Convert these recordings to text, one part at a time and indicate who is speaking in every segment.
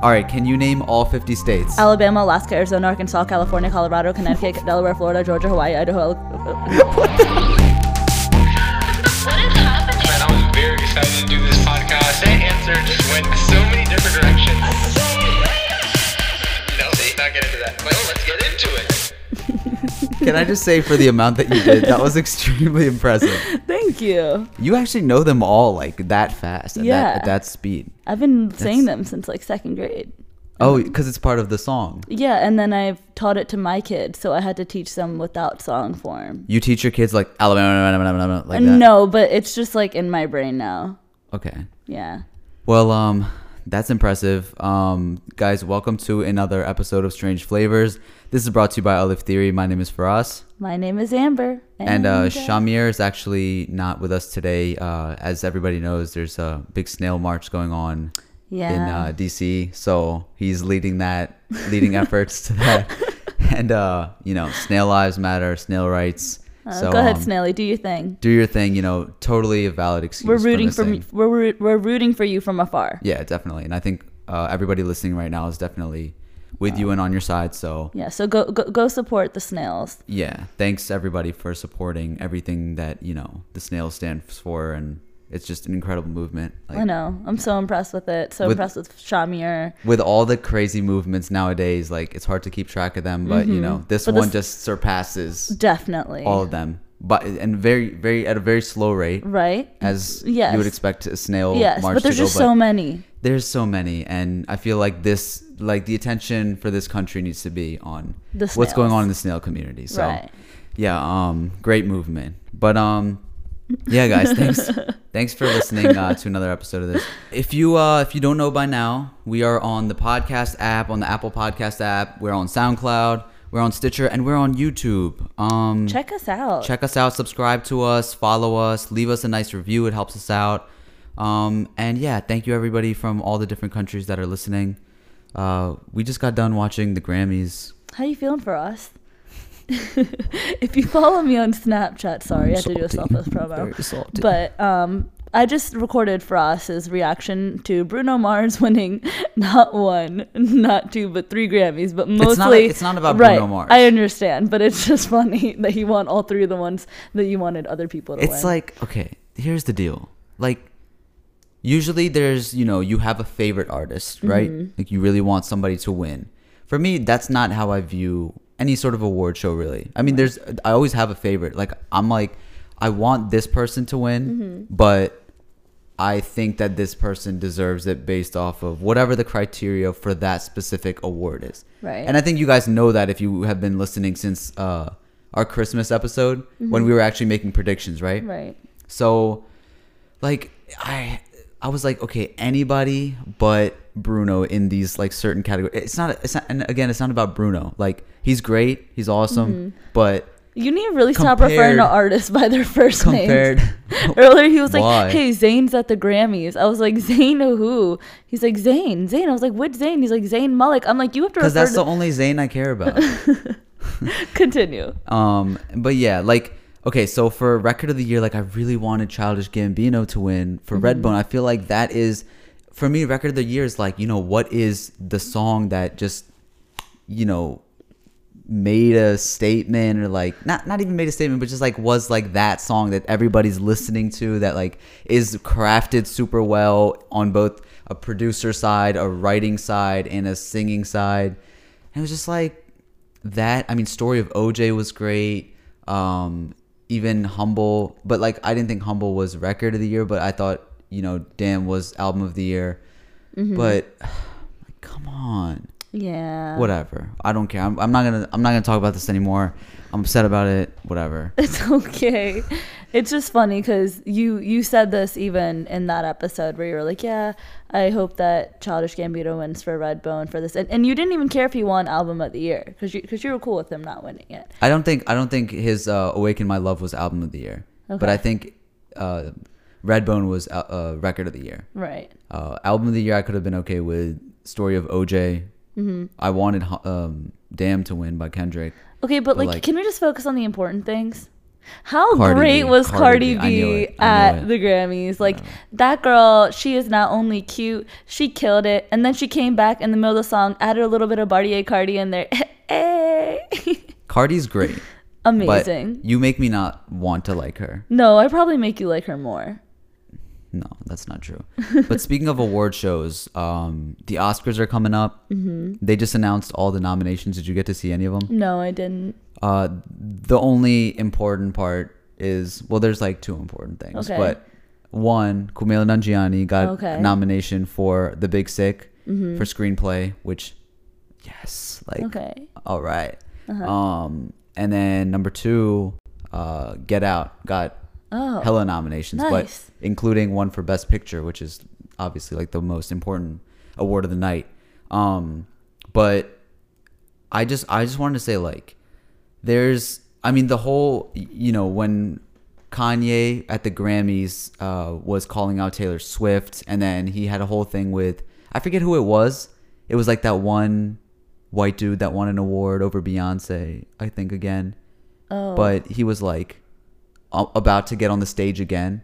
Speaker 1: All right, can you name all 50 states?
Speaker 2: Alabama, Alaska, Arizona, Arkansas, California, Colorado, Connecticut, Delaware, Florida, Georgia, Hawaii, Idaho. what the? What is happening?
Speaker 3: Man, I was very excited to do this podcast. That answer just went so many different directions. No, let's not get into that. Well, let's get into it.
Speaker 1: Can I just say for the amount that you did, that was extremely impressive.
Speaker 2: Thank you.
Speaker 1: You actually know them all like that fast at, that, at that speed.
Speaker 2: I've been saying them since like second grade.
Speaker 1: Oh, because it's part of the song.
Speaker 2: Yeah, and then I've taught it to my kids, so I had to teach them without song form.
Speaker 1: You teach your kids like Alabama, like that.
Speaker 2: no, but it's just like in my brain now.
Speaker 1: Okay.
Speaker 2: Yeah.
Speaker 1: Well, um, that's impressive. Um, guys, welcome to another episode of Strange Flavors. This is brought to you by Olive Theory. My name is Faraz.
Speaker 2: My name is Amber.
Speaker 1: And uh, Shamir is actually not with us today. Uh, as everybody knows, there's a big snail march going on
Speaker 2: yeah.
Speaker 1: in uh, DC, so he's leading that, leading efforts to that. And uh, you know, snail lives matter, snail rights.
Speaker 2: Uh,
Speaker 1: so
Speaker 2: go ahead,
Speaker 1: um,
Speaker 2: Snelly. Do your thing.
Speaker 1: do your thing. You know, totally a valid excuse.
Speaker 2: We're rooting for
Speaker 1: missing.
Speaker 2: we're we're rooting for you from afar.
Speaker 1: Yeah, definitely. And I think uh, everybody listening right now is definitely with you and on your side. So
Speaker 2: Yeah. So go go, go support the snails.
Speaker 1: yeah, thanks everybody for supporting everything that you know the snail stands for, and it's just an incredible movement.
Speaker 2: I know. I'm so impressed with it. So
Speaker 1: With-
Speaker 2: impressed with Shamir.
Speaker 1: With all the crazy movements nowadays, like it's hard to keep track of them, but you know this
Speaker 2: Mm-hmm. But
Speaker 1: one
Speaker 2: this-
Speaker 1: just surpasses
Speaker 2: Definitely.
Speaker 1: all of them, but and very very at a very slow rate,
Speaker 2: right?
Speaker 1: as
Speaker 2: Yes.
Speaker 1: you would expect a snail
Speaker 2: yes,
Speaker 1: march
Speaker 2: but there's
Speaker 1: to go.
Speaker 2: just so many.
Speaker 1: there's so many and i feel like this like the attention for this country needs to be on
Speaker 2: The
Speaker 1: what's going on in the snail community so
Speaker 2: Right.
Speaker 1: yeah um great movement but um yeah guys thanks thanks for listening uh, to another episode of this. If you uh if you don't know by now we are on the podcast app on the apple podcast app. We're on soundcloud we're on stitcher and we're on youtube. Um
Speaker 2: Check us out.
Speaker 1: check us out subscribe to us follow us leave us a nice review it helps us out. Um, and yeah thank you everybody from all the different countries that are listening. Uh, we just got done watching the grammys.
Speaker 2: How are you feeling for us? if you follow me on Snapchat, sorry, I have to do a selfless promo. But um, I just recorded Faraz's reaction to Bruno Mars winning not one, not two, but three Grammys. But mostly,
Speaker 1: not it's not about
Speaker 2: right,
Speaker 1: Bruno Mars.
Speaker 2: I understand, but it's just funny that he won all three of the ones that you wanted other people to win.
Speaker 1: it's like okay here's the deal like usually there's you know you have a favorite artist right
Speaker 2: Mm-hmm.
Speaker 1: like you really want somebody to win for me that's not how i view any sort of award show really i mean there's i always have a favorite like i'm like i want this person to win
Speaker 2: Mm-hmm.
Speaker 1: but i think that this person deserves it based off of whatever the criteria for that specific award is
Speaker 2: Right.
Speaker 1: and i think you guys know that if you have been listening since uh our christmas episode when we were actually making predictions right
Speaker 2: Mm-hmm. right.
Speaker 1: so, like, I I was like, okay, anybody but Bruno in these like certain categories. It's not. It's not. And again, it's not about Bruno. Like, he's great. He's awesome.
Speaker 2: Mm-hmm.
Speaker 1: But
Speaker 2: You need to really stop referring to artists by their first
Speaker 1: compared,
Speaker 2: names. Earlier, he was like,
Speaker 1: Why?
Speaker 2: "Hey, Zayn's at the Grammys." I was like, "Zayn who?" He's like, "Zayn, Zayn." I was like, "Which Zayn?" He's like, "Zayn Malik." I'm like, "You have to
Speaker 1: because that's the only Zayn I care about.
Speaker 2: continue."
Speaker 1: um, but yeah, like. Okay, so for record of the year, like I really wanted Childish Gambino to win. For
Speaker 2: Mm-hmm.
Speaker 1: Redbone, I feel like that is, for me, record of the year is like you know what is the song that just, you know, made a statement or like not not even made a statement but just like was like that song that everybody's listening to that like is crafted super well on both a producer side a writing side and a singing side. And it was just like that. I mean story of oj was great um even humble but like i didn't think humble was record of the year but i thought you know damn was album of the year but like, come on
Speaker 2: Yeah.
Speaker 1: whatever. I don't care. I'm, I'm not gonna. I'm not gonna talk about this anymore. I'm upset about it. Whatever.
Speaker 2: It's okay. It's just funny because you you said this even in that episode where you were like, "Yeah, I hope that Childish Gambino wins for Redbone for this," and, and you didn't even care if he won Album of the Year because you because you were cool with him not winning it.
Speaker 1: I don't think. I don't think his uh, "Awaken My Love" was album of the year. But I think uh, Redbone was uh, uh, record of the year.
Speaker 2: Right.
Speaker 1: Uh, album of the year, I could have been okay with "Story of OJ."
Speaker 2: Mm-hmm.
Speaker 1: I wanted um, "Damn" to win by Kendrick.
Speaker 2: Okay, but,
Speaker 1: But,
Speaker 2: like,
Speaker 1: like-
Speaker 2: can we just focus on the important things? How
Speaker 1: Cardi
Speaker 2: great
Speaker 1: B.
Speaker 2: was
Speaker 1: Cardi
Speaker 2: Cardi,
Speaker 1: B.
Speaker 2: B at the Grammys? Like that girl, she is not only cute, she killed it, and then she came back in the middle of the song, added a little bit of Bartier Cardi in there. hey,
Speaker 1: Cardi's great.
Speaker 2: amazing.
Speaker 1: But you make me not want to like her.
Speaker 2: no, I probably make you like her more.
Speaker 1: No, that's not true. but speaking of award shows, um, the Oscars are coming up. Mm-hmm. They just announced all the nominations. Did you get to see any of them?
Speaker 2: No, I didn't.
Speaker 1: Uh, the only important part is well, there's like two important things,
Speaker 2: Okay.
Speaker 1: but one, Kumail Nanjiani got
Speaker 2: Okay.
Speaker 1: a nomination for The Big Sick for screenplay, which yes, like
Speaker 2: Okay.
Speaker 1: all right. Um, and then number two, uh, Get Out got
Speaker 2: Oh,
Speaker 1: hella nominations,
Speaker 2: nice.
Speaker 1: but including one for Best Picture, which is obviously like the most important award of the night. Um, but I just I just wanted to say like there's I mean the whole you know when Kanye at the Grammys uh, was calling out Taylor Swift and then he had a whole thing with I forget who it was. It was like that one white dude that won an award over Beyonce, I think again.
Speaker 2: oh,
Speaker 1: But he was like about to get on the stage again,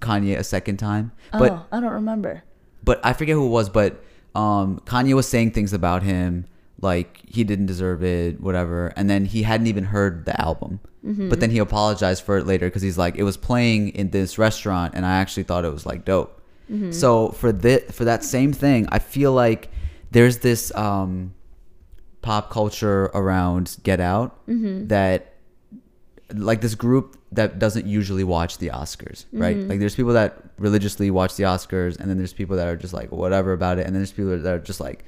Speaker 1: Kanye a second time. But
Speaker 2: oh, I don't remember.
Speaker 1: but I forget who it was, but um, Kanye was saying things about him like he didn't deserve it, whatever. And then he hadn't even heard the album, but then he apologized for it later because he's like, it was playing in this restaurant, and I actually thought it was like dope. So for that for that same thing, I feel like there's this um, pop culture around Get Out that like this group that doesn't usually watch the Oscars, right?
Speaker 2: Mm-hmm.
Speaker 1: Like there's people that religiously watch the Oscars, and then there's people that are just like whatever about it, and then there's people that are just like,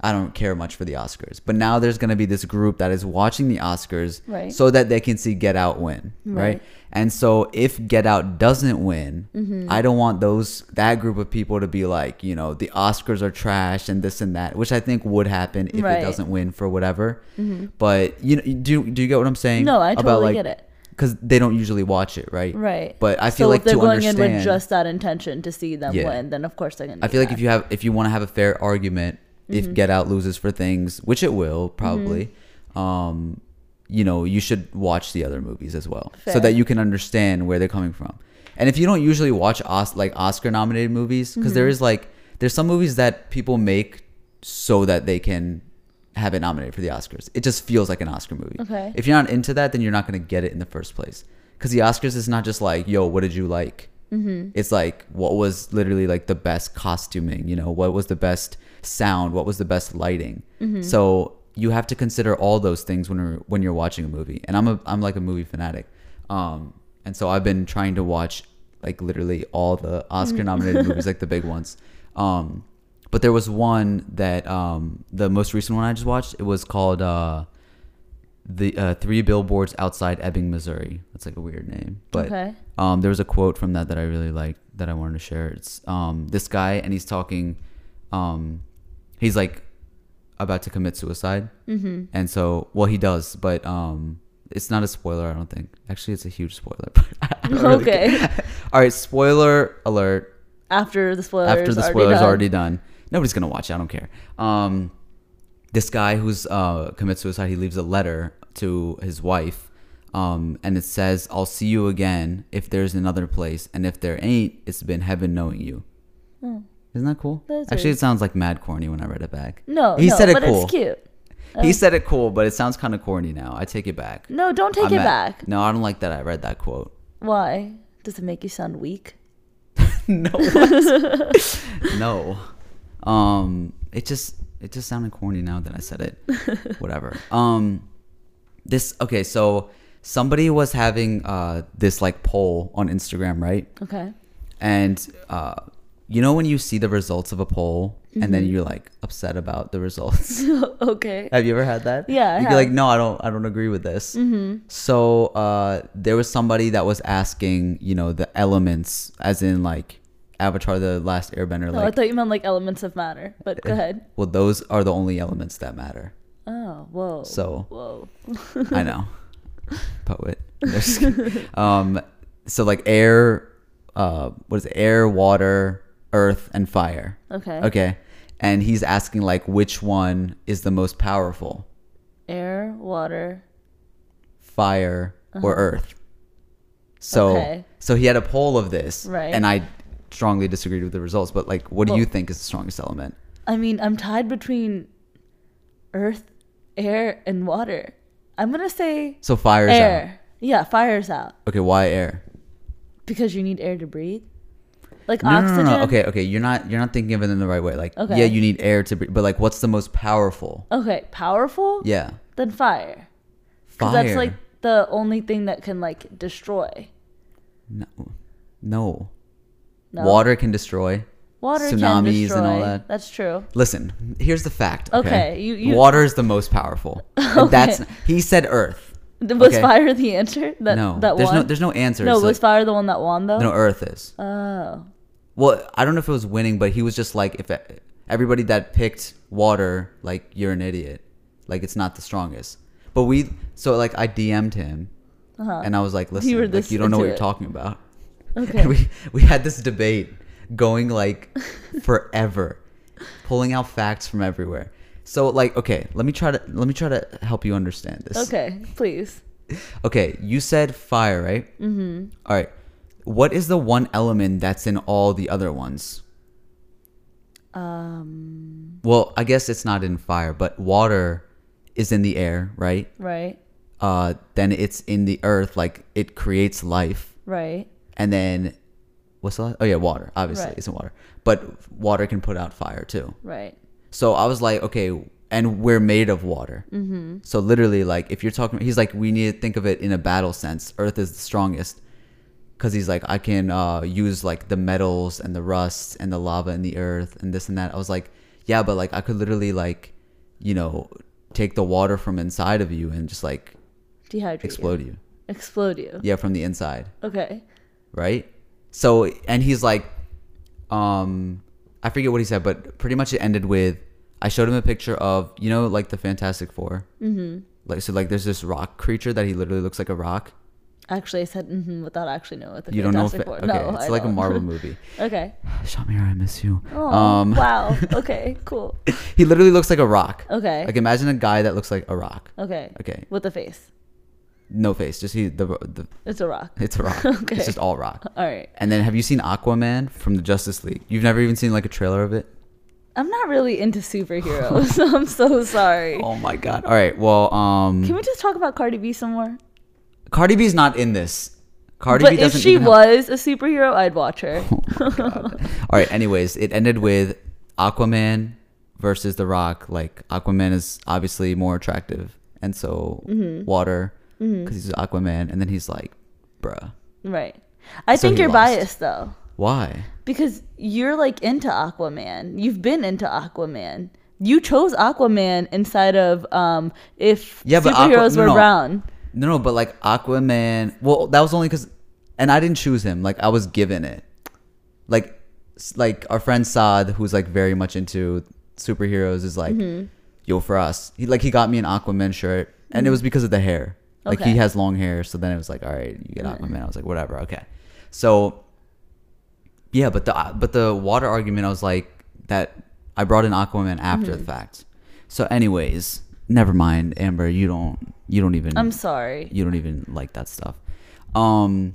Speaker 1: I don't care much for the Oscars. But now there's gonna be this group that is watching the Oscars
Speaker 2: Right.
Speaker 1: so that they can see Get Out win, right?
Speaker 2: Right.
Speaker 1: And so if Get Out doesn't win,
Speaker 2: Mm-hmm.
Speaker 1: I don't want those that group of people to be like, you know, the Oscars are trash and this and that, which I think would happen if
Speaker 2: Right.
Speaker 1: it doesn't win for whatever. But you know, do do you get what I'm saying?
Speaker 2: No, I
Speaker 1: About,
Speaker 2: totally
Speaker 1: like,
Speaker 2: get it.
Speaker 1: Because they don't usually watch it, right?
Speaker 2: Right.
Speaker 1: But I
Speaker 2: so
Speaker 1: feel like
Speaker 2: if they're going in with just that intention to see them
Speaker 1: Yeah.
Speaker 2: win, then of course they're gonna.
Speaker 1: I feel like if you have if you want to have a fair argument,
Speaker 2: Mm-hmm.
Speaker 1: if Get Out loses for things, which it will probably, um, you know, you should watch the other movies as well, so that you can understand where they're coming from. And if you don't usually watch Os- like Oscar nominated movies, because
Speaker 2: Mm-hmm.
Speaker 1: is like there's some movies that people make so that they can have it nominated for the Oscars. It just feels like an Oscar movie.
Speaker 2: Okay.
Speaker 1: If you're not into that, then you're not going to get it in the first place. Because the Oscars is not just like, yo, what did you like? Mm-hmm. It's like, what was literally like the best costuming? You know, what was the best sound? What was the best lighting? So you have to consider all those things when you're when you're watching a movie. And I'm a I'm like a movie fanatic. Um, and so I've been trying to watch like literally all the Oscar nominated movies, like the big ones. Um, but there was one that um, the most recent one I just watched. It was called uh, the uh, Three Billboards Outside Ebbing, Missouri. That's like a weird name, but
Speaker 2: Okay.
Speaker 1: um, there was a quote from that that I really liked that I wanted to share. It's um, this guy and he's talking. Um, he's like about to commit suicide, mm-hmm. and so well he does, but um, it's not a spoiler. I don't think. Actually, it's a huge spoiler. But really
Speaker 2: Okay.
Speaker 1: All right, spoiler alert
Speaker 2: after the spoilers.
Speaker 1: after the
Speaker 2: already
Speaker 1: spoilers
Speaker 2: done.
Speaker 1: already done. Nobody's gonna watch. it, I don't care. Um, this guy who's uh commits suicide. He leaves a letter to his wife, um, and it says, "I'll see you again if there's another place, and if there ain't, it's been heaven knowing you." Isn't that cool?
Speaker 2: That is
Speaker 1: Actually,
Speaker 2: very-
Speaker 1: it sounds like mad corny when I read it back.
Speaker 2: No,
Speaker 1: he
Speaker 2: no,
Speaker 1: said it
Speaker 2: but
Speaker 1: cool.
Speaker 2: it's cute.
Speaker 1: He said it cool, but it sounds kind of corny now. I take it back.
Speaker 2: No, don't take
Speaker 1: I'm
Speaker 2: it
Speaker 1: mad.
Speaker 2: back.
Speaker 1: No, I don't like that. I read that quote.
Speaker 2: Why? Does it make you sound weak?
Speaker 1: no, no. Um, it just it just sounded corny now that I said it. Whatever. Um, this okay. So somebody was having uh this like poll on Instagram, right?
Speaker 2: Okay.
Speaker 1: And uh, you know when you see the results of a poll and
Speaker 2: Mm-hmm.
Speaker 1: then you're like upset about the results.
Speaker 2: okay.
Speaker 1: Have you ever had that?
Speaker 2: Yeah,
Speaker 1: You'd be
Speaker 2: have.
Speaker 1: like, no, I don't. I don't agree with this. Mm-hmm. So uh, there was somebody that was asking, you know, the elements, as in like Avatar: The Last Airbender.
Speaker 2: Oh, I thought you meant like elements of matter. But go ahead.
Speaker 1: well, those are the only elements that matter.
Speaker 2: Oh, whoa.
Speaker 1: So-
Speaker 2: whoa.
Speaker 1: I know, poet. Um, so like air, uh, what is it? Air, water, earth, and fire.
Speaker 2: Okay.
Speaker 1: Okay, and he's asking like which one is the most powerful,
Speaker 2: Air, water.
Speaker 1: fire or
Speaker 2: Uh-huh.
Speaker 1: earth? So
Speaker 2: Okay.
Speaker 1: so he had a poll of this,
Speaker 2: Right.
Speaker 1: And I strongly disagreed with the results. But like, what do you think is the strongest element?
Speaker 2: I mean, I'm tied between earth, air, and water. I'm gonna say
Speaker 1: So fire's
Speaker 2: air. Yeah, fire's out
Speaker 1: out. Okay, why air?
Speaker 2: because you need air to breathe. Like
Speaker 1: No, no,
Speaker 2: oxygen.
Speaker 1: no, no. Okay, okay. You're not you're not thinking of it in the right way. Like,
Speaker 2: Okay.
Speaker 1: yeah, you need air to breathe, but like, what's the most powerful?
Speaker 2: Okay, powerful.
Speaker 1: Yeah,
Speaker 2: Then fire.
Speaker 1: Fire.
Speaker 2: that's like the only thing that can like destroy.
Speaker 1: no, no.
Speaker 2: No?
Speaker 1: Water can destroy.
Speaker 2: Water
Speaker 1: tsunamis and all that.
Speaker 2: That's true.
Speaker 1: Listen, here's the fact. Okay,
Speaker 2: Okay, you- you-
Speaker 1: water is the most powerful. And That's he said Earth.
Speaker 2: Was
Speaker 1: Okay.
Speaker 2: fire the answer? That
Speaker 1: no,
Speaker 2: that
Speaker 1: there's
Speaker 2: won.
Speaker 1: no there's no answer.
Speaker 2: no,
Speaker 1: It's
Speaker 2: was
Speaker 1: like-
Speaker 2: fire the one that won though?
Speaker 1: no Earth is.
Speaker 2: Oh,
Speaker 1: Well, I don't know if it was winning, but he was just like, if everybody that picked water, like you're an idiot, like it's not the strongest. But we, so like I DM'd him,
Speaker 2: uh-huh.
Speaker 1: and I was like, listen,
Speaker 2: were
Speaker 1: like you don't know what
Speaker 2: into
Speaker 1: you're talking about.
Speaker 2: Okay.
Speaker 1: And we we had this debate going like forever, pulling out facts from everywhere. So like, okay, let me try to let me try to help you understand this.
Speaker 2: okay, please.
Speaker 1: Okay, you said fire, right? Mm-hmm. All right. What is the one element that's in all the other ones?
Speaker 2: Um,
Speaker 1: Well, I guess it's not in fire, but water is in the air, right?
Speaker 2: right,
Speaker 1: Uh, then it's in the earth, like it creates life,
Speaker 2: right.
Speaker 1: And then what's the last? Oh yeah, water. Obviously,
Speaker 2: Right.
Speaker 1: it's in water, but water can put out fire too.
Speaker 2: Right.
Speaker 1: So I was like, okay, and we're made of water. Mm-hmm. So literally, like, if you're talking, he's like, we need to think of it in a battle sense. Earth is the strongest because he's like, I can uh, use like the metals and the rust and the lava and the earth and this and that. I was like, yeah, but like I could literally like, you know, take the water from inside of you and just like
Speaker 2: Dehydrate.
Speaker 1: explode
Speaker 2: You.
Speaker 1: you.
Speaker 2: Explode you.
Speaker 1: Yeah, from the inside
Speaker 2: Okay.
Speaker 1: Right? So and he's like, um, I forget what he said, but pretty much it ended with I showed him a picture of you know like the Fantastic 4 Mm-hmm. Like so, like there's this rock creature that he literally looks like a rock.
Speaker 2: Actually, I said mm-hmm without actually knowing what the
Speaker 1: you don't know?
Speaker 2: Fantastic
Speaker 1: okay,
Speaker 2: no,
Speaker 1: it's
Speaker 2: I
Speaker 1: like a
Speaker 2: don't.
Speaker 1: Marvel movie.
Speaker 2: okay.
Speaker 1: Shamir, I miss you.
Speaker 2: Oh,
Speaker 1: um,
Speaker 2: wow. Okay. Cool.
Speaker 1: he literally looks like a rock.
Speaker 2: Okay.
Speaker 1: Like imagine a guy that looks like a rock.
Speaker 2: Okay.
Speaker 1: Okay,
Speaker 2: With a face.
Speaker 1: No face, just he the the
Speaker 2: It's a rock.
Speaker 1: it's a rock.
Speaker 2: Okay.
Speaker 1: It's just all rock.
Speaker 2: All right.
Speaker 1: And then have you seen Aquaman from the Justice League? You've never even seen like a trailer of it?
Speaker 2: I'm not really into superheroes. so I'm so sorry.
Speaker 1: Oh my god. All right. Well, um
Speaker 2: Can we just talk about Cardi B some more?
Speaker 1: Cardi B's not in this. Cardi
Speaker 2: but
Speaker 1: B
Speaker 2: if
Speaker 1: doesn't
Speaker 2: she
Speaker 1: have-
Speaker 2: was a superhero, I'd watch her.
Speaker 1: All right. Anyways, it ended with Aquaman versus The Rock. Like Aquaman is obviously more attractive, and so
Speaker 2: Mm-hmm.
Speaker 1: water because he's Aquaman, and then he's like, bruh,
Speaker 2: right. I
Speaker 1: So
Speaker 2: think you're
Speaker 1: lost.
Speaker 2: biased though.
Speaker 1: why?
Speaker 2: Because you're like into Aquaman. You've been into Aquaman. You chose Aquaman inside of um if
Speaker 1: Yeah, but
Speaker 2: superheroes
Speaker 1: no,
Speaker 2: were
Speaker 1: no.
Speaker 2: brown.
Speaker 1: No, no, but like Aquaman. Well, that was only because, and I didn't choose him. Like I was given it. Like, like our friend Saad, who's like very much into superheroes, is like,
Speaker 2: Mm-hmm.
Speaker 1: yo, for us, he like he got me an Aquaman shirt, and it was because of the hair. Like
Speaker 2: Okay.
Speaker 1: he has long hair, so then it was like, all right, you get Aquaman. I was like, whatever, okay. So, yeah, but the but the water argument, I was like that. I brought in Aquaman after
Speaker 2: Mm-hmm.
Speaker 1: the fact. So, anyways, never mind, Amber. You don't you don't even
Speaker 2: I'm sorry.
Speaker 1: you don't even like that stuff. Um,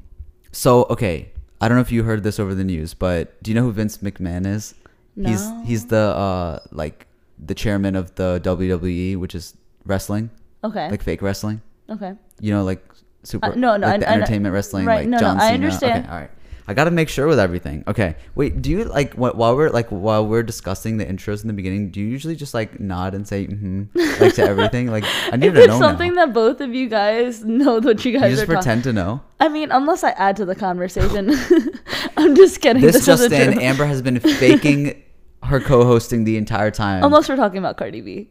Speaker 1: so okay, I don't know if you heard this over the news, but do you know who Vince McMahon is? He's
Speaker 2: No.
Speaker 1: he's the uh like the chairman of the WWE, which is wrestling,
Speaker 2: Okay.
Speaker 1: like fake wrestling.
Speaker 2: Okay.
Speaker 1: You know, like super
Speaker 2: Uh, no, no,
Speaker 1: like the
Speaker 2: I- I
Speaker 1: entertainment wrestling,
Speaker 2: right,
Speaker 1: like
Speaker 2: no, no,
Speaker 1: John
Speaker 2: I
Speaker 1: Cena.
Speaker 2: understand.
Speaker 1: Okay, all right. I got to make sure with everything. Okay, wait. Do you like wh- while we're like while we're discussing the intros in the beginning? Do you usually just like nod and say mm-hmm like to everything? Like I need to
Speaker 2: it's
Speaker 1: know
Speaker 2: something
Speaker 1: now.
Speaker 2: that both of you guys know what you guys
Speaker 1: You just
Speaker 2: are talking.
Speaker 1: pretend to know.
Speaker 2: I mean, unless I add to the conversation. I'm just kidding.
Speaker 1: This,
Speaker 2: This,
Speaker 1: just in. Amber has been faking her co-hosting the entire time.
Speaker 2: Unless we're talking about Cardi B.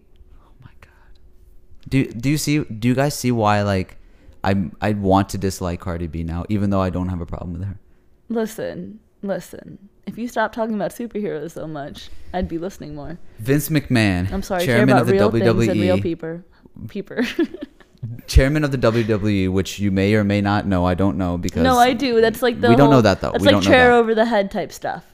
Speaker 1: Do do you see? Do you guys see why like I I want to dislike Cardi B now, even though I don't have a problem with her?
Speaker 2: Listen, listen. If you stop talking about superheroes so much, I'd be listening more.
Speaker 1: Vince McMahon,
Speaker 2: I'm sorry,
Speaker 1: chairman
Speaker 2: care
Speaker 1: of the
Speaker 2: real things and real
Speaker 1: WWE,
Speaker 2: peeper. Peeper.
Speaker 1: chairman of the WWE, which you may or may not know. I don't know because
Speaker 2: no, I do. That's like the
Speaker 1: we don't know that, though.
Speaker 2: That's
Speaker 1: We
Speaker 2: like
Speaker 1: don't know
Speaker 2: chair over the head type stuff.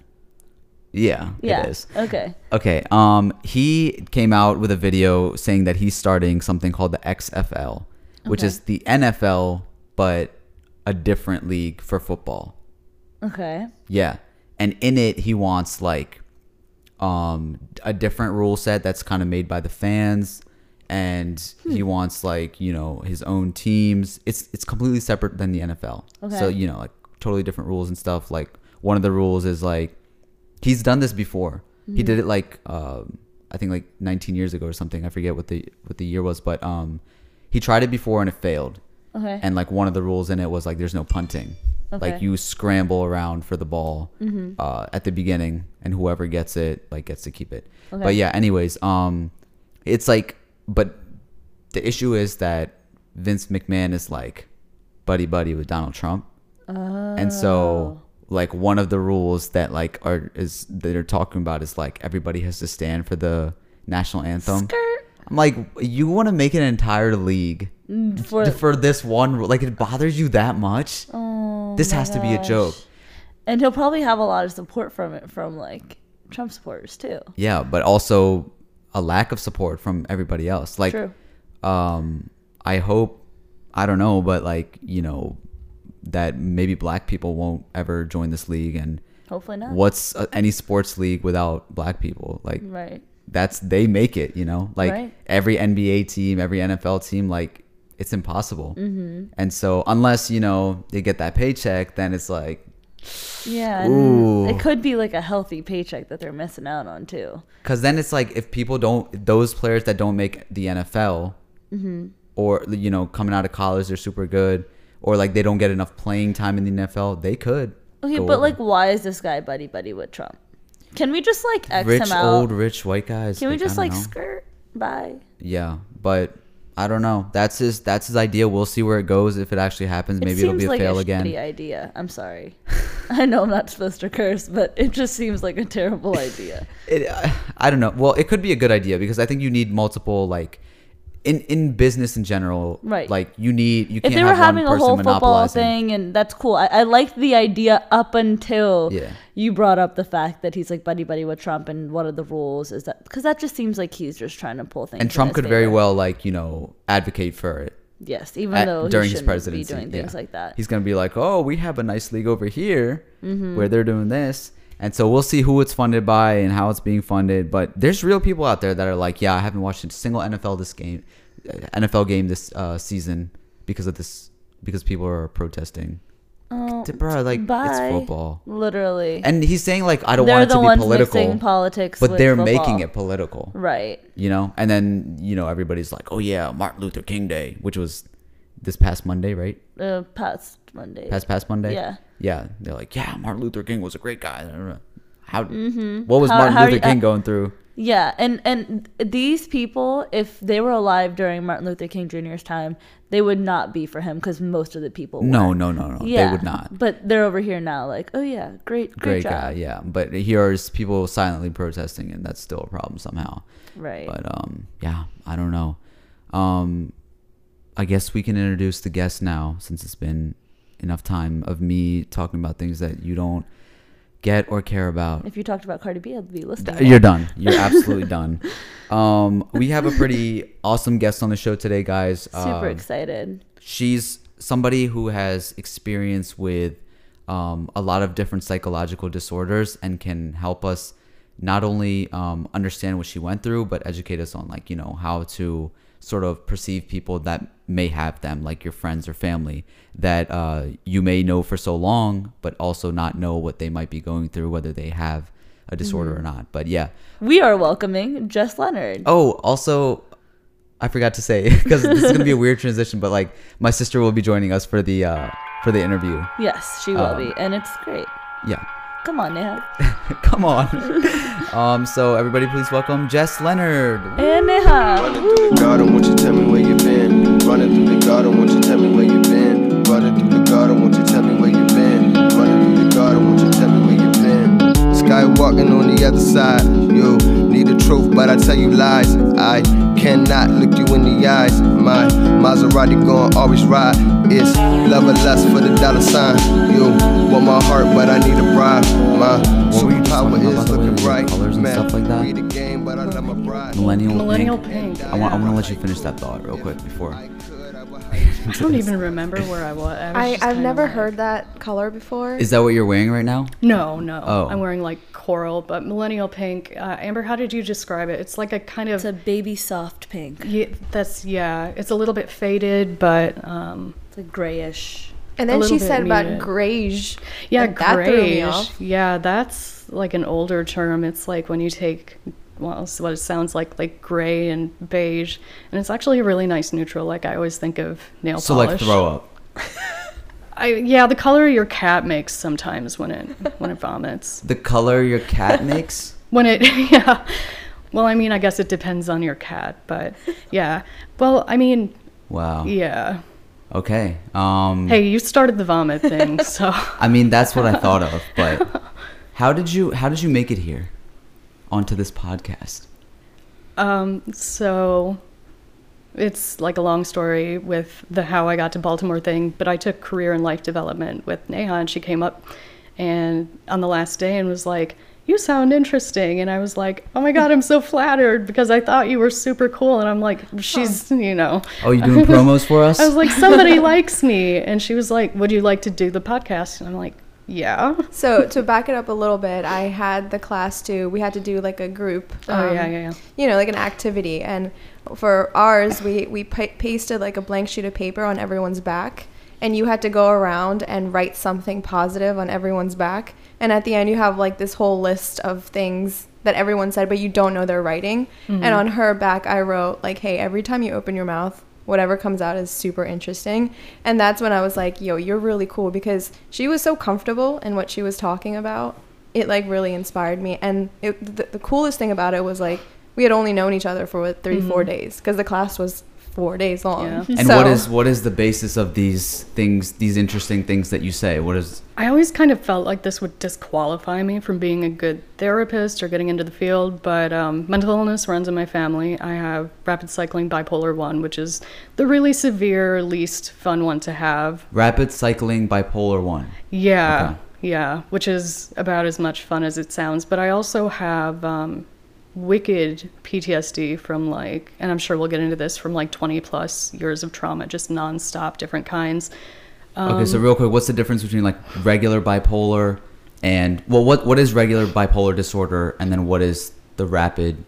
Speaker 1: Yeah,
Speaker 2: Yeah.
Speaker 1: it is.
Speaker 2: Okay.
Speaker 1: Okay. Um, he came out with a video saying that he's starting something called the XFL, which
Speaker 2: Okay.
Speaker 1: is the NFL, but a different league for football.
Speaker 2: Okay.
Speaker 1: Yeah. And in it he wants like um a different rule set that's kind of made by the fans and he
Speaker 2: Hmm.
Speaker 1: wants like, you know, his own teams. It's it's completely separate than the NFL.
Speaker 2: Okay.
Speaker 1: So, you know, like totally different rules and stuff. Like one of the rules is like he's done this before. He did it like um I think like 19 years ago or something. I forget what the what the year was, but um he tried it before and it failed.
Speaker 2: Okay.
Speaker 1: And like one of the rules in it was like there's no punting.
Speaker 2: Okay.
Speaker 1: Like you scramble around for the ball uh, at the beginning, and whoever gets it like gets to keep it.
Speaker 2: Okay.
Speaker 1: But yeah, anyways, um, it's like, but the issue is that Vince McMahon is like buddy buddy with Donald Trump, and
Speaker 2: Oh.
Speaker 1: so like one of the rules that like are is that they're talking about is like everybody has to stand for the national anthem.
Speaker 2: Skirt.
Speaker 1: I'm like, you want to make an entire league
Speaker 2: For,
Speaker 1: for this one ru- like it bothers you that much
Speaker 2: oh,
Speaker 1: this has to be a joke
Speaker 2: And he'll probably have a lot of support from it from like Trump supporters too.
Speaker 1: yeah but also a lack of support from everybody else like
Speaker 2: True.
Speaker 1: um i hope i don't know but like you know that maybe black people won't ever join this league and
Speaker 2: Hopefully not.
Speaker 1: what's uh, any sports league without black people like
Speaker 2: Right.
Speaker 1: that's they make it you know like
Speaker 2: Right.
Speaker 1: every nba team every nfl team like it's impossible
Speaker 2: Mm-hmm.
Speaker 1: and so unless you know they get that paycheck then it's like
Speaker 2: Yeah.
Speaker 1: Ooh.
Speaker 2: It could be like a healthy paycheck that they're missing out on too.
Speaker 1: Because then it's like if people don't, those players that don't make the NFL,
Speaker 2: Mm-hmm.
Speaker 1: or you know, coming out of college, they're super good, or like they don't get enough playing time in the NFL, they could.
Speaker 2: Okay, but
Speaker 1: over.
Speaker 2: like, why is this guy buddy buddy with Trump? Can we just like X
Speaker 1: rich
Speaker 2: him out?
Speaker 1: old rich white guys.
Speaker 2: Can we
Speaker 1: like, I
Speaker 2: just like
Speaker 1: know.
Speaker 2: skirt? by?
Speaker 1: Yeah, but I don't know. That's his. That's his idea. We'll see where it goes. If it actually happens, maybe
Speaker 2: it
Speaker 1: it'll be a
Speaker 2: like
Speaker 1: fail
Speaker 2: a
Speaker 1: again.
Speaker 2: idea. I'm sorry. I know I'm not supposed to curse, but it just seems like a terrible idea.
Speaker 1: It, uh, I don't know. Well, it could be a good idea because I think you need multiple like. In, in business in general,
Speaker 2: Right.
Speaker 1: Like you need you
Speaker 2: If
Speaker 1: can't
Speaker 2: they were
Speaker 1: have
Speaker 2: having
Speaker 1: one
Speaker 2: a whole football thing, and that's cool. I, I liked the idea up until
Speaker 1: Yeah.
Speaker 2: you brought up the fact that he's like buddy buddy with Trump, and what are the rules? Is that because that just seems like he's just trying to pull things.
Speaker 1: and Trump could very well like you know advocate for it
Speaker 2: yes, even
Speaker 1: at-
Speaker 2: though
Speaker 1: during
Speaker 2: he
Speaker 1: his presidency.
Speaker 2: be doing things
Speaker 1: yeah.
Speaker 2: like that.
Speaker 1: He's gonna be like, "Oh, we have a nice league over here
Speaker 2: Mm-hmm.
Speaker 1: where they're doing this," and so we'll see who it's funded by and how it's being funded. But there's real people out there that are like, "Yeah, I haven't watched a single NFL this game, uh, NFL game this uh, season because of this because people are protesting."
Speaker 2: Oh,
Speaker 1: Bro, like it's football,
Speaker 2: literally.
Speaker 1: and he's saying like, "I don't
Speaker 2: They're
Speaker 1: want it to be political."
Speaker 2: politics,
Speaker 1: but they're
Speaker 2: football.
Speaker 1: making it political
Speaker 2: right.
Speaker 1: you know and then you know everybody's like oh yeah martin luther king day which was this past monday right
Speaker 2: Uh, past Monday.
Speaker 1: past past monday
Speaker 2: Yeah.
Speaker 1: Yeah they're like yeah martin luther king was a great guy I don't know. how what was
Speaker 2: Mm-hmm. How-
Speaker 1: martin
Speaker 2: how
Speaker 1: luther
Speaker 2: you-
Speaker 1: king
Speaker 2: uh,
Speaker 1: going through
Speaker 2: Yeah, and and these people, if they were alive during Martin Luther King Jr.'s time, they would not be for him because most of the people.
Speaker 1: no
Speaker 2: weren't.
Speaker 1: no no no
Speaker 2: yeah,
Speaker 1: they would not
Speaker 2: But they're over here now, like, oh yeah, great, great,
Speaker 1: great
Speaker 2: job.
Speaker 1: guy yeah but here's people silently protesting and that's still a problem somehow
Speaker 2: Right.
Speaker 1: but um yeah i don't know um i guess we can introduce the guest now since it's been enough time of me talking about things that you don't get or care about
Speaker 2: if you talked about Cardi B, I'd be listening.
Speaker 1: You're done. You're absolutely done. Um, we have a pretty awesome guest on the show today, guys.
Speaker 2: Super
Speaker 1: Um,
Speaker 2: excited.
Speaker 1: She's somebody who has experience with um, a lot of different psychological disorders and can help us not only um, understand what she went through, but educate us on like you know how to sort of perceive people that may have them, like your friends or family that uh, you may know for so long, but also not know what they might be going through, whether they have a disorder or not. But yeah.
Speaker 2: We are welcoming Jess Leonard.
Speaker 1: Oh, also, I forgot to say because this is gonna be a weird transition, but like my sister will be joining us for the uh, for the interview.
Speaker 2: Yes, she will
Speaker 1: Um,
Speaker 2: be, and it's great.
Speaker 1: Yeah,
Speaker 2: Come on, Neha.
Speaker 1: come on. um, so everybody, please welcome Jess Leonard.
Speaker 2: And Neha.
Speaker 4: Running through the garden, won't you tell me where you been? Running through the garden, won't you tell me where you been? Running through the garden, won't you tell me where you been? Running through the garden, won't you tell me where you been? Skywalking on the other side, you need the truth, but I tell you lies. I cannot look you in the eyes. My Maserati gon' always ride. It's love or lust for the dollar sign. You want my heart, but I need a bribe. My
Speaker 1: What were you just
Speaker 4: superpower is
Speaker 1: by the way,
Speaker 4: looking
Speaker 1: with
Speaker 4: bright.
Speaker 1: colors and
Speaker 4: Man,
Speaker 1: stuff like that?
Speaker 4: the game, but I love my bride.
Speaker 1: Millennial,
Speaker 2: Millennial
Speaker 1: pink.
Speaker 2: pink.
Speaker 1: I want. I want to let you finish that thought real quick before.
Speaker 4: I could, I would hide you
Speaker 5: I don't even remember where I was. I was
Speaker 6: I, I've never
Speaker 5: like-
Speaker 6: heard that color before.
Speaker 1: Is that what you're wearing right now?
Speaker 5: No, no.
Speaker 1: Oh.
Speaker 5: I'm wearing like coral, but millennial pink. Uh, Amber, how did you describe it? It's like a kind of.
Speaker 2: It's a baby soft pink.
Speaker 5: yeah, that's yeah. It's a little bit faded, but um,
Speaker 2: It's like grayish.
Speaker 6: and then she
Speaker 5: little bit
Speaker 6: said about
Speaker 5: muted.
Speaker 6: grayish.
Speaker 5: yeah,
Speaker 6: and that
Speaker 5: grayish. Yeah, that's like an older term. It's like when you take well, it's what it sounds like, like gray and beige, and it's actually a really nice neutral. Like I always think of nail
Speaker 1: So
Speaker 5: polish.
Speaker 1: like throw up.
Speaker 5: I yeah, the color your cat makes sometimes when it when it vomits.
Speaker 1: The color your cat makes.
Speaker 5: When it yeah. Well, I mean, I guess it depends on your cat, but yeah. Well, I mean,
Speaker 1: Wow.
Speaker 5: yeah.
Speaker 1: Okay. Um.
Speaker 5: Hey, you started the vomit thing, so
Speaker 1: I mean, that's what I thought of. But how did you how did you make it here, onto this podcast?
Speaker 5: um so it's like a long story with the how I got to Baltimore thing, but I took career and life development with Neha and she came up and on the last day and was like, "You sound interesting." And I was like, "Oh my god, I'm so flattered because I thought you were super cool." And I'm like, "She's, you know,
Speaker 1: Oh, you doing promos for us?
Speaker 5: I was like, somebody likes me. And she was like, Would you like to do the podcast? And I'm like, Yeah.
Speaker 6: So to back it up a little bit, I had the class too. We had to do like a group.
Speaker 5: Oh,
Speaker 6: um,
Speaker 5: yeah, yeah, yeah.
Speaker 6: You know, like an activity. And for ours, we we pa- pasted like a blank sheet of paper on everyone's back, and you had to go around and write something positive on everyone's back. And at the end, you have like this whole list of things that everyone said, but you don't know they're writing.
Speaker 5: Mm-hmm.
Speaker 6: And on her back, I wrote like, "Hey, every time you open your mouth." Whatever comes out is super interesting. And that's when I was like, yo, you're really cool because she was so comfortable in what she was talking about. It like really inspired me. And it, the, the coolest thing about it was like, we had only known each other for what, 3 four days because the class was four days long.
Speaker 5: Mm-hmm. Yeah.
Speaker 1: and
Speaker 6: So-
Speaker 1: what is what is the basis of these things, these interesting things that you say? What is
Speaker 5: I always kind of felt like this would disqualify me from being a good therapist or getting into the field, but um, mental illness runs in my family. I have rapid cycling bipolar 1, which is the really severe, least fun one to have.
Speaker 1: rapid cycling bipolar one?
Speaker 5: Yeah,
Speaker 1: Okay.
Speaker 5: yeah, which is about as much fun as it sounds. But I also have um, wicked PTSD from like, and I'm sure we'll get into this from like 20 plus years of trauma, just nonstop, different kinds.
Speaker 1: okay,
Speaker 5: Um,
Speaker 1: so real quick, what's the difference between like regular bipolar and well, what what is regular bipolar disorder, and then what is the rapid?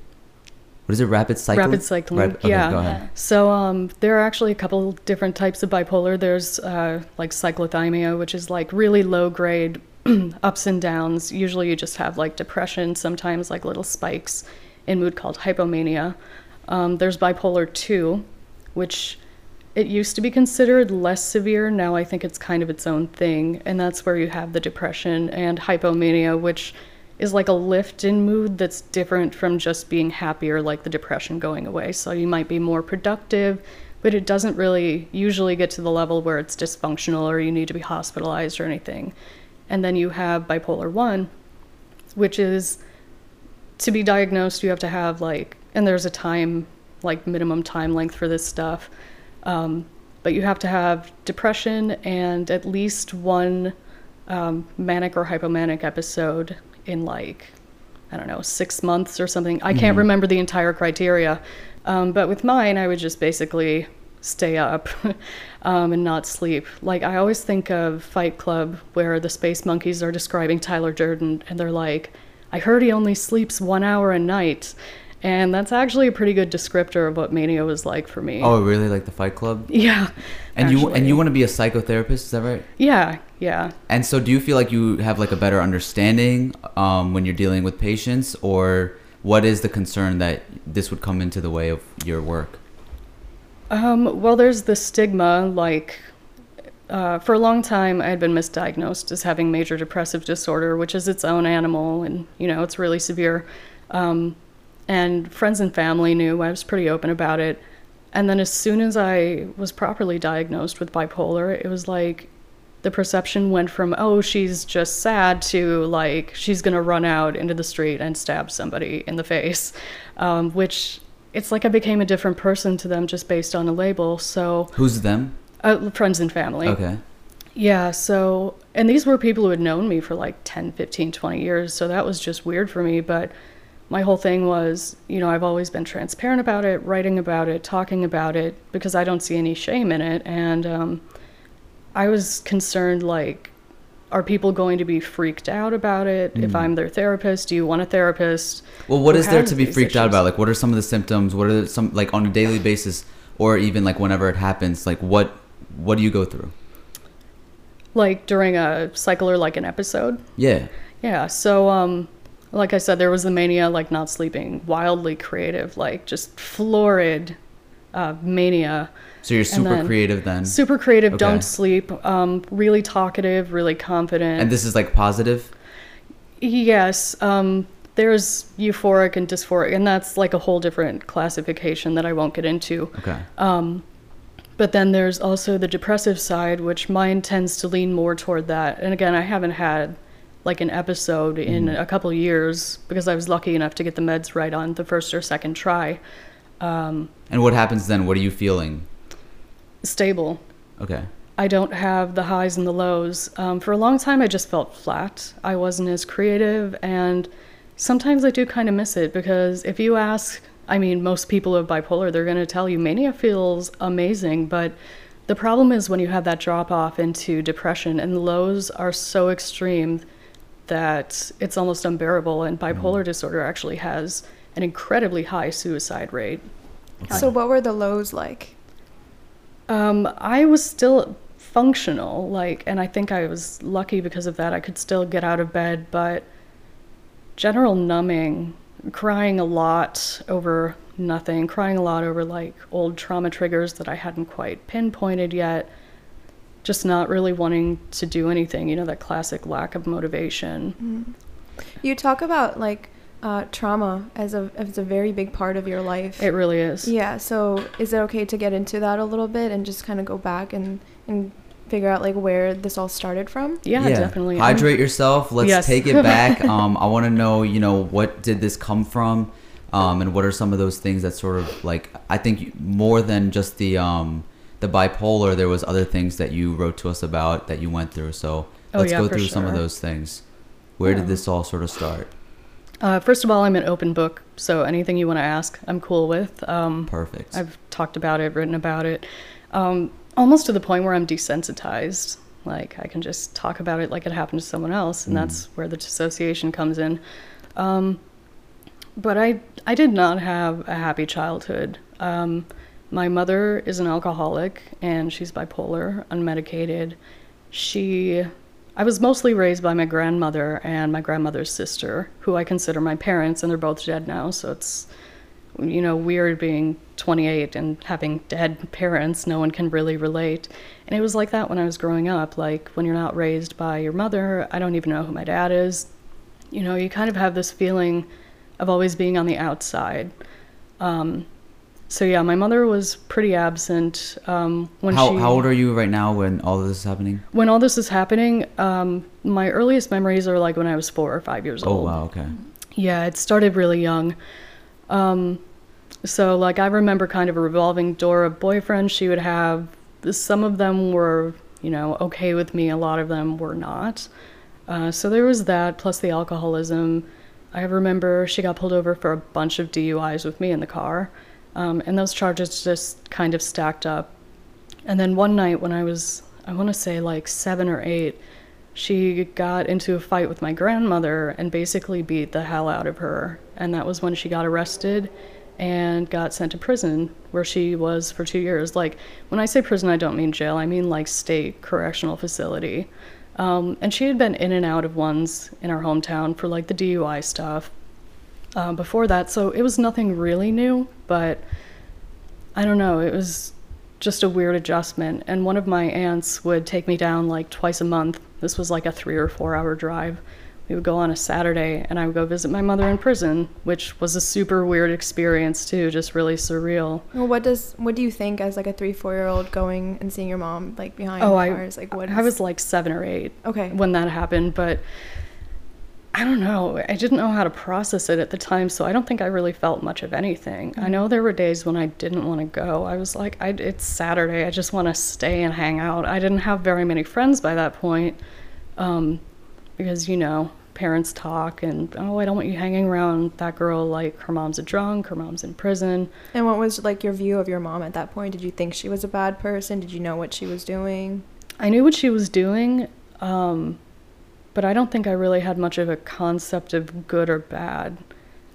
Speaker 1: What is it? Rapid cycling.
Speaker 5: Rapid cycling,
Speaker 1: Rap- okay,
Speaker 5: yeah.
Speaker 1: Go ahead.
Speaker 5: So um, there are actually a couple different types of bipolar. There's uh, like cyclothymia, which is like really low grade ups and downs. Usually you just have like depression, sometimes like little spikes in mood called hypomania. Um, there's bipolar 2, which it used to be considered less severe. Now I think it's kind of its own thing. And that's where you have the depression and hypomania, which is like a lift in mood that's different from just being happy or like the depression going away. So you might be more productive, but it doesn't really usually get to the level where it's dysfunctional or you need to be hospitalized or anything. And then you have bipolar 1, which is to be diagnosed, you have to have like, and there's a time, like minimum time length for this stuff. Um, but you have to have depression and at least one um, manic or hypomanic episode in like, I don't know, six months or something. I can't remember the entire criteria. Um, but with mine, I would just basically stay up um, and not sleep. Like, I always think of Fight Club, where the space monkeys are describing Tyler Durden, and they're like, I heard he only sleeps one hour a night. And that's actually a pretty good descriptor of what mania was like for me.
Speaker 1: Oh, really? Like the Fight Club?
Speaker 5: Yeah.
Speaker 1: And you and you want to be a psychotherapist? Is that right?
Speaker 5: Yeah, yeah.
Speaker 1: And so, do you feel like you have like a better understanding um, when you're dealing with patients, or what is the concern that this would come into the way of your work?
Speaker 5: Um, well, there's the stigma. Like, uh, for a long time, I had been misdiagnosed as having major depressive disorder, which is its own animal, and you know it's really severe. Um, and friends and family knew I was pretty open about it. And then as soon as I was properly diagnosed with bipolar, it was like the perception went from oh she's just sad to like she's gonna run out into the street and stab somebody in the face, um, which it's like I became a different person to them just based on a label. So
Speaker 1: Who's them?
Speaker 5: uh, friends and family.
Speaker 1: Okay.
Speaker 5: Yeah, so, and these were people who had known me for like 10, 15, 20 years, so that was just weird for me. But my whole thing was, you know, I've always been transparent about it, writing about it, talking about it, because I don't see any shame in it. And um, I was concerned, like, are people going to be freaked out about it? If I'm their therapist, do you want a therapist?
Speaker 1: Well, what is there to be freaked out about? Like, what are some of the symptoms? What are some like on a daily basis, or even like whenever it happens? Like, what what do you go through?
Speaker 5: Like during a cycle or like an episode?
Speaker 1: Yeah.
Speaker 5: Yeah, so um like I said, there was the mania, like not sleeping, wildly creative, like just florid uh, mania.
Speaker 1: So you're super
Speaker 5: then
Speaker 1: creative then,
Speaker 5: Super creative,
Speaker 1: Okay.
Speaker 5: don't sleep, um, really talkative, really confident.
Speaker 1: and this is like positive.
Speaker 5: yes, um, there's euphoric and dysphoric, and that's like a whole different classification that I won't get into.
Speaker 1: Okay.
Speaker 5: Um, but then there's also the depressive side, which mine tends to lean more toward that. And again, I haven't had like an episode in a couple of years because I was lucky enough to get the meds right on the first or second try. Um,
Speaker 1: and what happens then? What are you feeling?
Speaker 5: Stable.
Speaker 1: Okay.
Speaker 5: I don't have the highs and the lows. Um, for a long time, I just felt flat. I wasn't as creative, and sometimes I do kind of miss it because if you ask, I mean, most people who have bipolar, they're going to tell you mania feels amazing, but the problem is when you have that drop off into depression, and the lows are so extreme that it's almost unbearable. And bipolar disorder actually has an incredibly high suicide rate.
Speaker 6: So what were the lows like?
Speaker 5: Um, I was still functional, like, and I think I was lucky because of that. I could still get out of bed, but general numbing, crying a lot over nothing, crying a lot over like old trauma triggers that I hadn't quite pinpointed yet, just not really wanting to do anything, you know, that classic lack of motivation.
Speaker 6: You talk about like uh, trauma as a as a very big part of your life.
Speaker 5: It really is.
Speaker 6: yeah. So is it okay to get into that a little bit and just kind of go back and and figure out like where this all started from?
Speaker 5: Yeah, definitely.
Speaker 1: Hydrate yourself. Let's
Speaker 5: Yes.
Speaker 1: take it back. um, I want to know, you know, what did this come from, um, and what are some of those things that sort of like I think more than just the um the bipolar, there was other things that you wrote to us about that you went through. So
Speaker 5: Oh,
Speaker 1: let's
Speaker 5: yeah,
Speaker 1: go
Speaker 5: for
Speaker 1: through some of those things. Where
Speaker 5: Yeah.
Speaker 1: did this all sort of start?
Speaker 5: Uh, first of all, I'm an open book, so anything you want to ask, I'm cool with. Um,
Speaker 1: Perfect.
Speaker 5: I've talked about it, written about it, um, almost to the point where I'm desensitized. Like I can just talk about it like it happened to someone else, and that's where the dissociation comes in. Um, but I, I did not have a happy childhood. Um, my mother is an alcoholic, and she's bipolar, unmedicated. She, I was mostly raised by my grandmother and my grandmother's sister, who I consider my parents, and they're both dead now. So it's you know, weird being 28 and having dead parents. No one can really relate. And it was like that when I was growing up. Like, when you're not raised by your mother, I don't even know who my dad is. You know, you kind of have this feeling of always being on the outside. Um, so, yeah, my mother was pretty absent um, when
Speaker 1: how,
Speaker 5: she.
Speaker 1: how old are you right now when all this is happening?
Speaker 5: When all this is happening, um, my earliest memories are like when I was four or five years
Speaker 1: Oh
Speaker 5: old.
Speaker 1: Oh wow, okay.
Speaker 5: Yeah, it started really young. Um, so, like, I remember kind of a revolving door of boyfriends she would have. Some of them were, you know, okay with me, a lot of them were not. Uh, so, there was that, plus the alcoholism. I remember she got pulled over for a bunch of DUIs with me in the car, um, and those charges just kind of stacked up. And then one night when I was, I want to say like seven or eight, she got into a fight with my grandmother and basically beat the hell out of her. And that was when she got arrested and got sent to prison, where she was for two years. Like, when I say prison, I don't mean jail, I mean like state correctional facility. Um, and she had been in and out of ones in our hometown for like the DUI stuff uh, before that. So it was nothing really new, but I don't know, it was just a weird adjustment. And one of my aunts would take me down like twice a month. This was like a three or four hour drive. We would go on a Saturday and I would go visit my mother in prison, which was a super weird experience too, just really surreal.
Speaker 6: Well, what does what do you think as like a three four year old going and seeing your mom like behind
Speaker 5: Oh, I-
Speaker 6: bars? Like what?
Speaker 5: I was like seven or eight
Speaker 6: okay.
Speaker 5: when that happened, but I don't know. I didn't know how to process it at the time, so I don't think I really felt much of anything. I know there were days when I didn't want to go. I was like, I, it's Saturday. I just want to stay and hang out. I didn't have very many friends by that point um, because, you know, parents talk and oh, I don't want you hanging around that girl like her mom's a drunk, her mom's in prison.
Speaker 6: And what was like your view of your mom at that point? Did you think she was a bad person? Did you know what she was doing?
Speaker 5: I knew what she was doing, um, but I don't think I really had much of a concept of good or bad.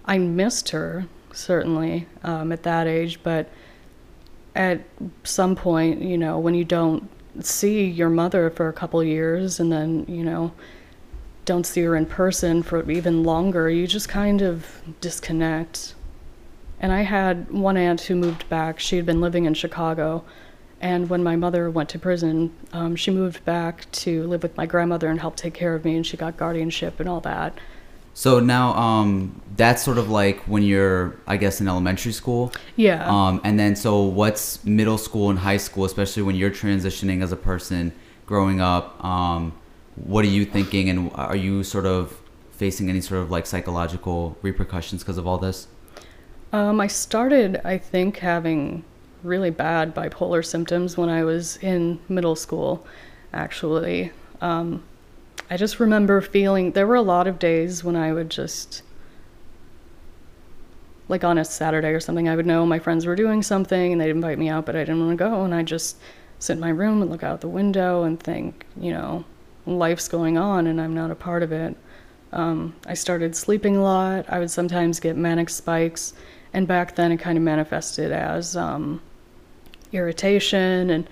Speaker 5: I missed her certainly um, at that age, but at some point, you know, when you don't see your mother for a couple years and then, you know, don't see her in person for even longer, you just kind of disconnect. And I had one aunt who moved back. She had been living in Chicago. And when my mother went to prison, um, she moved back to live with my grandmother and help take care of me. And she got guardianship and all that.
Speaker 1: So now, um, that's sort of like when you're, I guess, in elementary school.
Speaker 5: Yeah.
Speaker 1: Um, and then so what's middle school and high school, especially when you're transitioning as a person growing up? Um, what are you thinking, and are you sort of facing any sort of like psychological repercussions because of all this?
Speaker 5: Um, I started, I think, having really bad bipolar symptoms when I was in middle school, actually. Um, I just remember feeling there were a lot of days when I would just, like on a Saturday or something, I would know my friends were doing something and they'd invite me out, but I didn't want to go. And I just sit in my room and look out the window and think, you know, life's going on and I'm not a part of it. Um, I started sleeping a lot. I would sometimes get manic spikes. And back then it kind of manifested as um, irritation. And,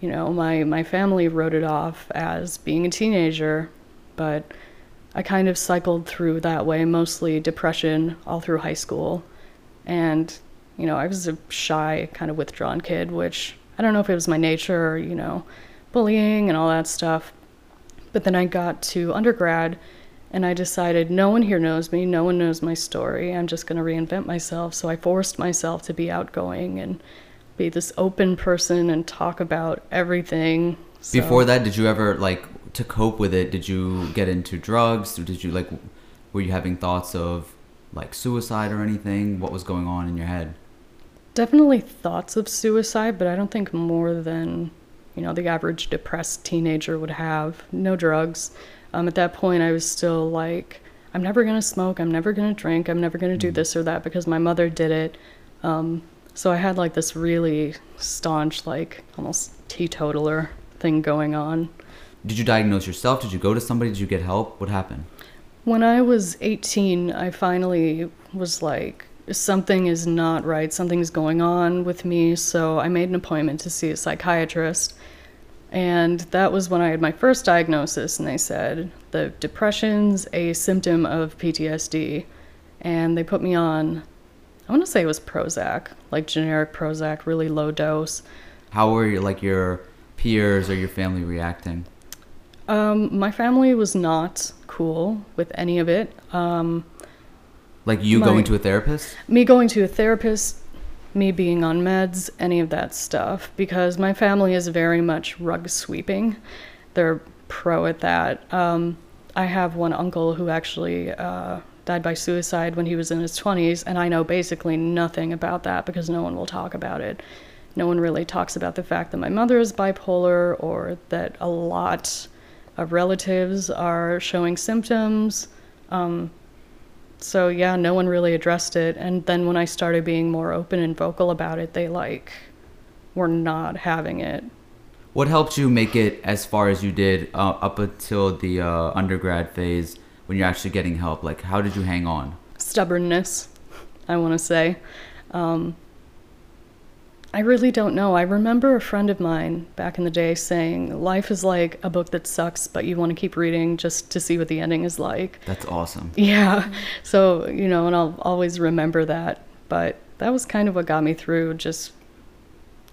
Speaker 5: you know, my, my family wrote it off as being a teenager. But I kind of cycled through that way, mostly depression all through high school. And, you know, I was a shy, kind of withdrawn kid, which I don't know if it was my nature or, you know, bullying and all that stuff. But then I got to undergrad and I decided no one here knows me, no one knows my story. I'm just going to reinvent myself. So I forced myself to be outgoing and be this open person and talk about everything. So-
Speaker 1: Before that, did you ever like to cope with it? Did you get into drugs? Or did you like, were you having thoughts of like suicide or anything? What was going on in your head?
Speaker 5: Definitely thoughts of suicide, but I don't think more than, you know, the average depressed teenager would have. No drugs. Um, at that point, I was still like, I'm never to smoke. I'm never to drink. I'm never to do this or that because my mother did it. Um, so I had like this really staunch, like almost teetotaler thing going on.
Speaker 1: Did you diagnose yourself? Did you go to somebody? Did you get help? What happened?
Speaker 5: When I was 18, I finally was like, something is not right. Something's going on with me. So I made an appointment to see a psychiatrist. And that was when I had my first diagnosis. And they said, the depression's a symptom of PTSD. And they put me on, I want to say it was Prozac, like generic Prozac, really low dose.
Speaker 1: How were your like your peers or your family reacting?
Speaker 5: Um, my family was not cool with any of it. Um,
Speaker 1: Like you
Speaker 5: My-
Speaker 1: going to a therapist?
Speaker 5: me going to a therapist, me being on meds, any of that stuff, because my family is very much rug sweeping. They're pro at that. Um, I have one uncle who actually uh, died by suicide when he was in his 20s, and I know basically nothing about that because no one will talk about it. No one really talks about the fact that my mother is bipolar or that a lot of relatives are showing symptoms. Um, so yeah, no one really addressed it. And then when I started being more open and vocal about it, they like were not having it.
Speaker 1: What helped you make it as far as you did uh, up until the uh, undergrad phase when you're actually getting help? Like, how did you hang on?
Speaker 5: Stubbornness, I want to say. Um, I really don't know. I remember a friend of mine back in the day saying, Life is like a book that sucks, but you want to keep reading just to see what the ending is like.
Speaker 1: That's awesome.
Speaker 5: Yeah. So, you know, and I'll always remember that. But that was kind of what got me through, just,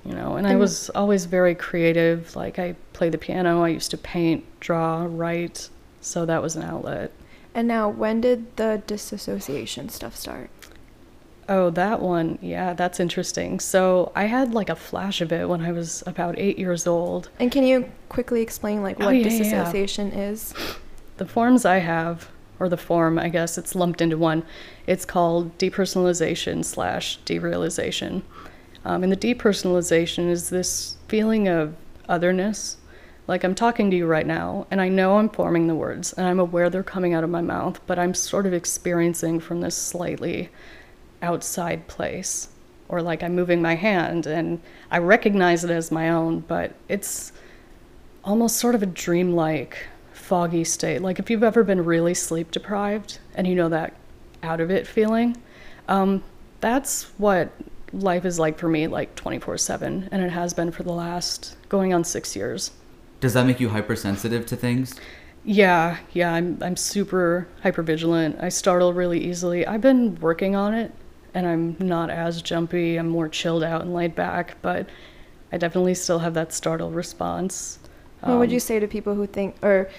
Speaker 5: you know, and I was always very creative. Like, I play the piano, I used to paint, draw, write. So that was an outlet.
Speaker 6: And now, when did the disassociation stuff start?
Speaker 5: Oh, that one. Yeah, that's interesting. So I had like a flash of it when I was about eight years old.
Speaker 6: And can you quickly explain like
Speaker 5: Oh,
Speaker 6: what
Speaker 5: yeah, yeah, yeah.
Speaker 6: disassociation is?
Speaker 5: The forms I have, or the form, I guess it's lumped into one. It's called depersonalization slash derealization. Um, and the depersonalization is this feeling of otherness. Like I'm talking to you right now, and I know I'm forming the words, and I'm aware they're coming out of my mouth, but I'm sort of experiencing from this slightly outside place. Or like I'm moving my hand and I recognize it as my own, but it's almost sort of a dreamlike, foggy state. Like if you've ever been really sleep deprived and you know that out of it feeling, um, that's what life is like for me, like 24 7. And it has been for the last going on six years.
Speaker 1: Does that make you hypersensitive to things?
Speaker 5: Yeah, yeah, I'm I'm super hypervigilant. I startle really easily. I've been working on it and I'm not as jumpy. I'm more chilled out and laid back, but I definitely still have that startle response.
Speaker 6: What would
Speaker 5: Um,
Speaker 6: you say to people who think, or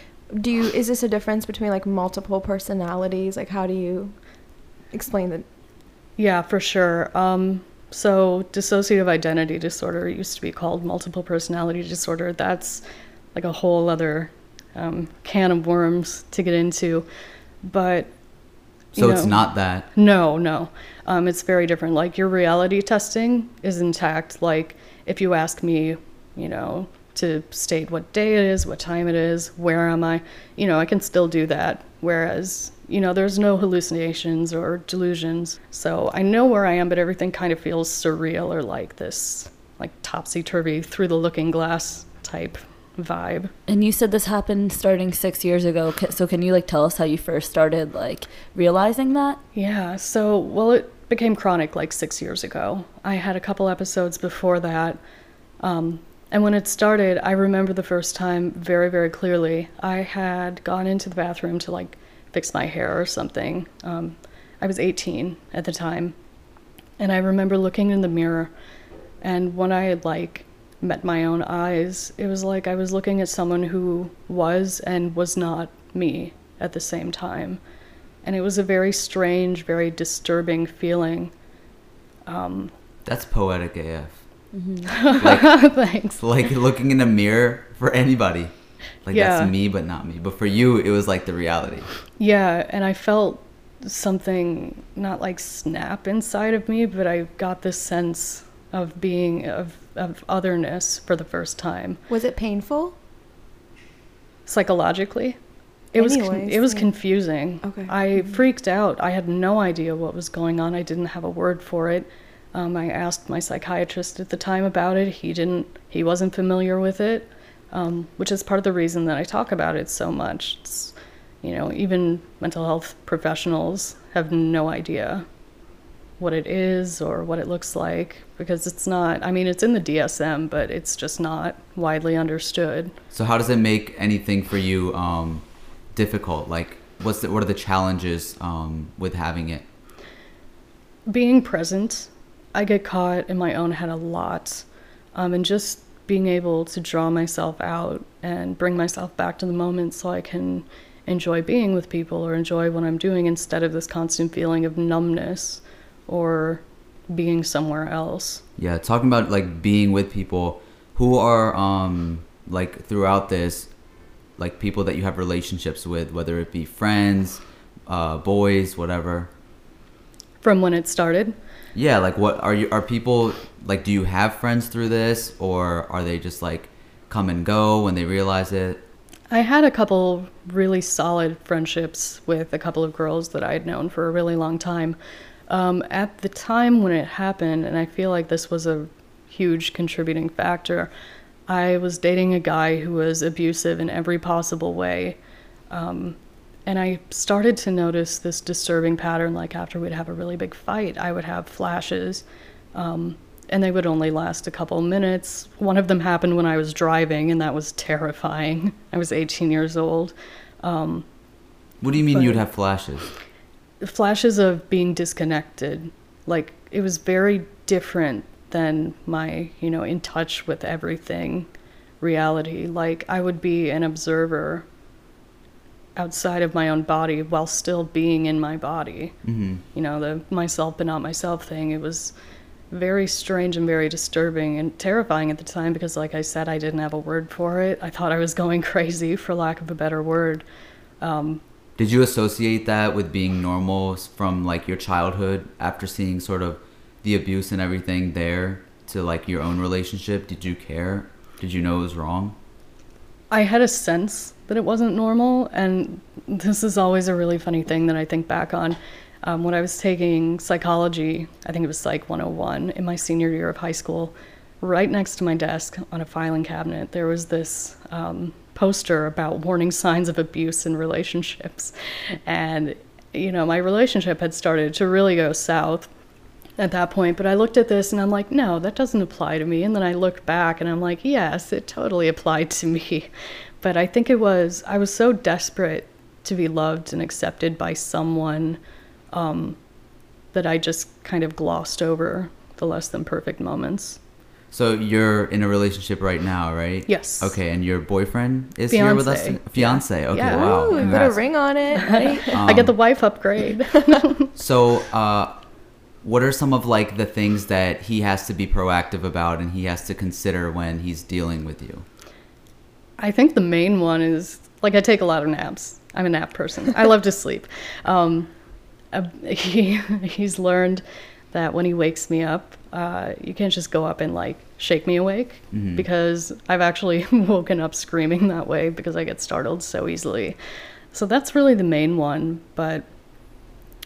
Speaker 6: do you? Is this a difference between like multiple personalities? Like, how do you explain that?
Speaker 5: Yeah, for sure. Um, so, dissociative identity disorder used to be called multiple personality disorder. That's like a whole other um, can of worms to get into. But
Speaker 1: So
Speaker 5: you
Speaker 1: it's not that.
Speaker 5: No, no. Um, it's very different. Like your reality testing is intact. Like if you ask me, you know, to state what day it is, what time it is, where am I, you know, I can still do that. Whereas, you know, there's no hallucinations or delusions. So I know where I am, but everything kind of feels surreal or like this, like topsy turvy through the looking glass type vibe.
Speaker 2: And you said this happened starting six years ago. So can you like tell us how you first started like realizing that?
Speaker 5: Yeah, so, well, it became chronic like six years ago. I had a couple episodes before that. Um, and when it started, I remember the first time very, very clearly. I had gone into the bathroom to like fix my hair or something. Um, I was 18 at the time. And I remember looking in the mirror, and when I had like met my own eyes, it was like I was looking at someone who was and was not me at the same time. And it was a very strange, very disturbing feeling. Um,
Speaker 1: That's poetic AF.
Speaker 5: like thanks.
Speaker 1: Like looking in a mirror for anybody. Like
Speaker 5: Yeah.
Speaker 1: that's me, but not me. But for you, it was like the reality.
Speaker 5: Yeah, and I felt something not like snap inside of me, but I got this sense of being of of otherness for the first time
Speaker 6: Was it painful?
Speaker 5: psychologically. It was con- it was
Speaker 6: yeah.
Speaker 5: confusing.
Speaker 6: Okay.
Speaker 5: I freaked out. I had no idea what was going on. I didn't have a word for it. Um, I asked my psychiatrist at the time about it. He didn't. He wasn't familiar with it, um, which is part of the reason that I talk about it so much. It's, you know, even mental health professionals have no idea what it is or what it looks like because it's not. I mean, it's in the DSM, but it's just not widely understood.
Speaker 1: So how does it make anything for you um, difficult? Like, what's the, what are the challenges um, with having it?
Speaker 5: being present, I get caught in my own head a lot. Um, and just being able to draw myself out and bring myself back to the moment so I can enjoy being with people or enjoy what I'm doing instead of this constant feeling of numbness or being somewhere else.
Speaker 1: Yeah, talking about like being with people who are um like throughout this, like people that you have relationships with, whether it be friends, uh, boys, whatever.
Speaker 5: From when it started,
Speaker 1: Yeah, like what are you? Are people like? Do you have friends through this, or are they just like come and go when they realize it?
Speaker 5: I had a couple really solid friendships with a couple of girls that I had known for a really long time. Um, at the time when it happened, and I feel like this was a huge contributing factor, I was dating a guy who was abusive in every possible way. Um, and I started to notice this disturbing pattern. Like after we'd have a really big fight, I would have flashes. Um, and they would only last a couple minutes. One of them happened when I was driving, and that was terrifying. I was 18 years old. Um,
Speaker 1: What do you mean you'd have flashes?
Speaker 5: Flashes of being disconnected. Like it was very different than my, you know, in touch with everything reality. Like I would be an observer outside of my own body while still being in my body.
Speaker 1: hmm
Speaker 5: You know, the myself but not myself thing. It was very strange and very disturbing and terrifying at the time because like I said I didn't have a word for it. I thought I was going crazy for lack of a better word. Um,
Speaker 1: Did you associate that with being normal from like your childhood after seeing sort of the abuse and everything there to like your own relationship? Did you care? Did you know it was wrong?
Speaker 5: I had a sense that it wasn't normal, and this is always a really funny thing that I think back on. Um, when I was taking psychology, I think it was Psych 101 in my senior year of high school, right next to my desk on a filing cabinet, there was this um, poster about warning signs of abuse in relationships. And, you know, my relationship had started to really go south at that point. But I looked at this and I'm like, no, that doesn't apply to me. And then I looked back and I'm like, yes, it totally applied to me. But I think it was, I was so desperate to be loved and accepted by someone um, that I just kind of glossed over the less than perfect moments.
Speaker 1: So you're in a relationship right now, right?
Speaker 5: Yes.
Speaker 1: Okay, and your boyfriend is here with us. Fiance. Okay.
Speaker 5: Yeah.
Speaker 1: Wow.
Speaker 6: Ooh, put a ring on it. Right?
Speaker 5: I get the
Speaker 1: Um,
Speaker 5: wife upgrade.
Speaker 1: So, uh, what are some of like the things that he has to be proactive about and he has to consider when he's dealing with you?
Speaker 5: I think the main one is like I take a lot of naps. I'm a nap person. I love to sleep. Um, he he's learned that when he wakes me up, uh, you can't just go up and like shake me awake
Speaker 1: Mhm.
Speaker 5: because I've actually woken up screaming that way because I get startled so easily. So that's really the main one. But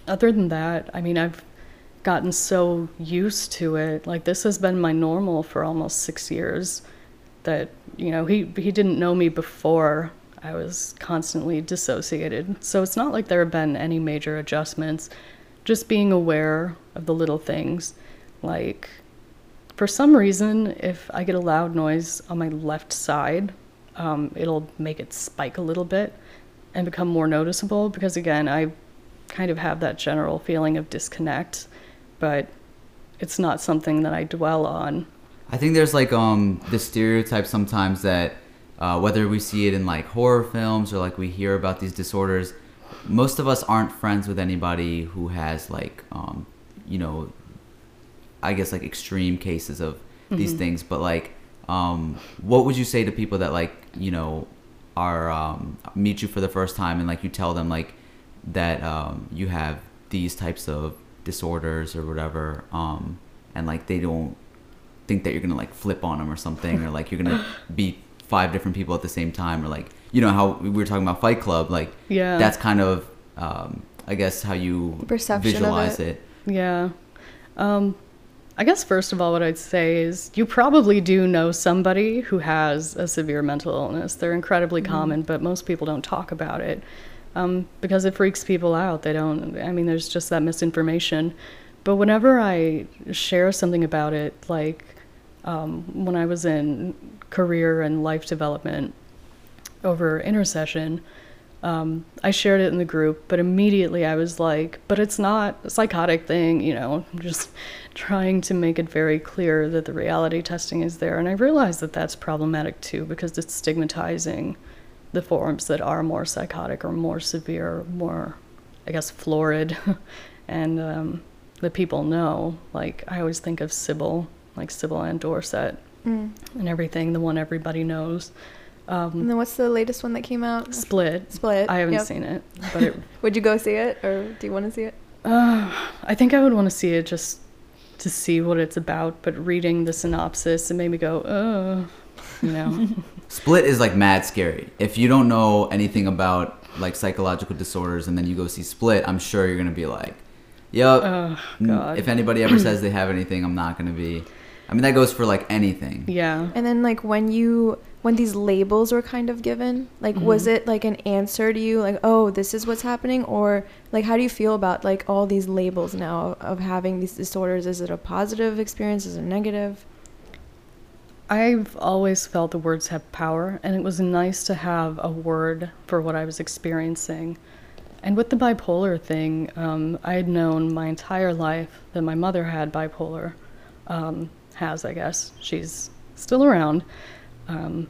Speaker 5: other than that, I mean, I've gotten so used to it. Like this has been my normal for almost six years that you know he he didn't know me before I was constantly dissociated. So it's not like there have been any major adjustments. Just being aware of the little things, like for some reason, if I get a loud noise on my left side, um, it'll make it spike a little bit and become more noticeable because again, I kind of have that general feeling of disconnect, but it's not something that I dwell on.
Speaker 1: I think there's like um the stereotype sometimes that uh, whether we see it in like horror films or like we hear about these disorders, most of us aren't friends with anybody who has like um you know I guess like extreme cases of these things. But like um what would you say to people that like you know are um meet you for the first time and like you tell them like that um you have these types of disorders or whatever um and like they don't think that you're gonna like flip on them or something, or like you're gonna be five different people at the same time, or like you know how we were talking about Fight Club, like
Speaker 5: Yeah.
Speaker 1: that's kind of um, I guess how you
Speaker 6: Perception
Speaker 1: visualize
Speaker 6: it.
Speaker 1: it.
Speaker 5: Yeah. Um, I guess first of all, what I'd say is you probably do know somebody who has a severe mental illness. They're incredibly common, but most people don't talk about it um, because it freaks people out. They don't, I mean, there's just that misinformation. But whenever I share something about it, like um, when I was in career and life development over intersession, um, I shared it in the group, but immediately I was like, but it's not a psychotic thing, you know, I'm just trying to make it very clear that the reality testing is there. And I realized that that's problematic too because it's stigmatizing the forms that are more psychotic or more severe, more, I guess, florid. and um, that people know. Like, I always think of Sybil, like Sybil and Dorsett
Speaker 6: Mm.
Speaker 5: and everything, the one everybody knows. Um,
Speaker 6: And then what's the latest one that came out?
Speaker 5: Split.
Speaker 6: Split.
Speaker 5: I haven't
Speaker 6: yep.
Speaker 5: seen it, but it,
Speaker 6: Would you go see it, or do you want to see it?
Speaker 5: uh, I think I would want to see it just to see what it's about. But reading the synopsis, it made me go, uh, you know.
Speaker 1: Split is like mad scary. If you don't know anything about like psychological disorders and then you go see Split, I'm sure you're gonna be like, "Yep."
Speaker 5: oh God.
Speaker 1: If anybody ever says they have anything, I'm not gonna be. I mean, that goes for like anything.
Speaker 5: yeah.
Speaker 6: And then like when you when these labels were kind of given, like was
Speaker 5: Mhm.
Speaker 6: it like an answer to you, like oh this is what's happening, or like how do you feel about like all these labels now of having these disorders? Is it a positive experience? Is it negative?
Speaker 5: I've always felt the words have power, and it was nice to have a word for what I was experiencing. And with the bipolar thing, um, I had known my entire life that my mother had bipolar. Um, has, I guess. She's still around. Um,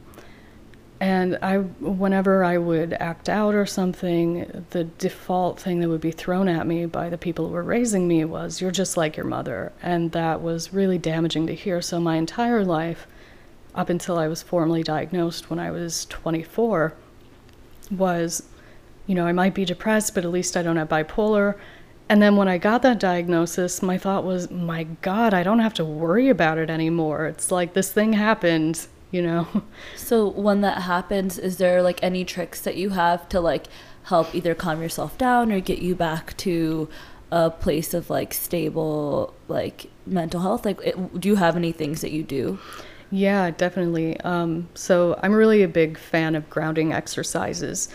Speaker 5: and I, whenever I would act out or something, the default thing that would be thrown at me by the people who were raising me was, "You're just like your mother," and that was really damaging to hear. So my entire life, up until I was formally diagnosed when I was 24, was, you know, I might be depressed, but at least I don't have bipolar. And then when I got that diagnosis, my thought was, my God, I don't have to worry about it anymore. It's like this thing happened you know.
Speaker 2: So when that happens, is there like any tricks that you have to like help either calm yourself down or get you back to a place of like stable like mental health? Like, it, do you have any things that you do?
Speaker 5: Yeah, definitely. Um, so I'm really a big fan of grounding exercises.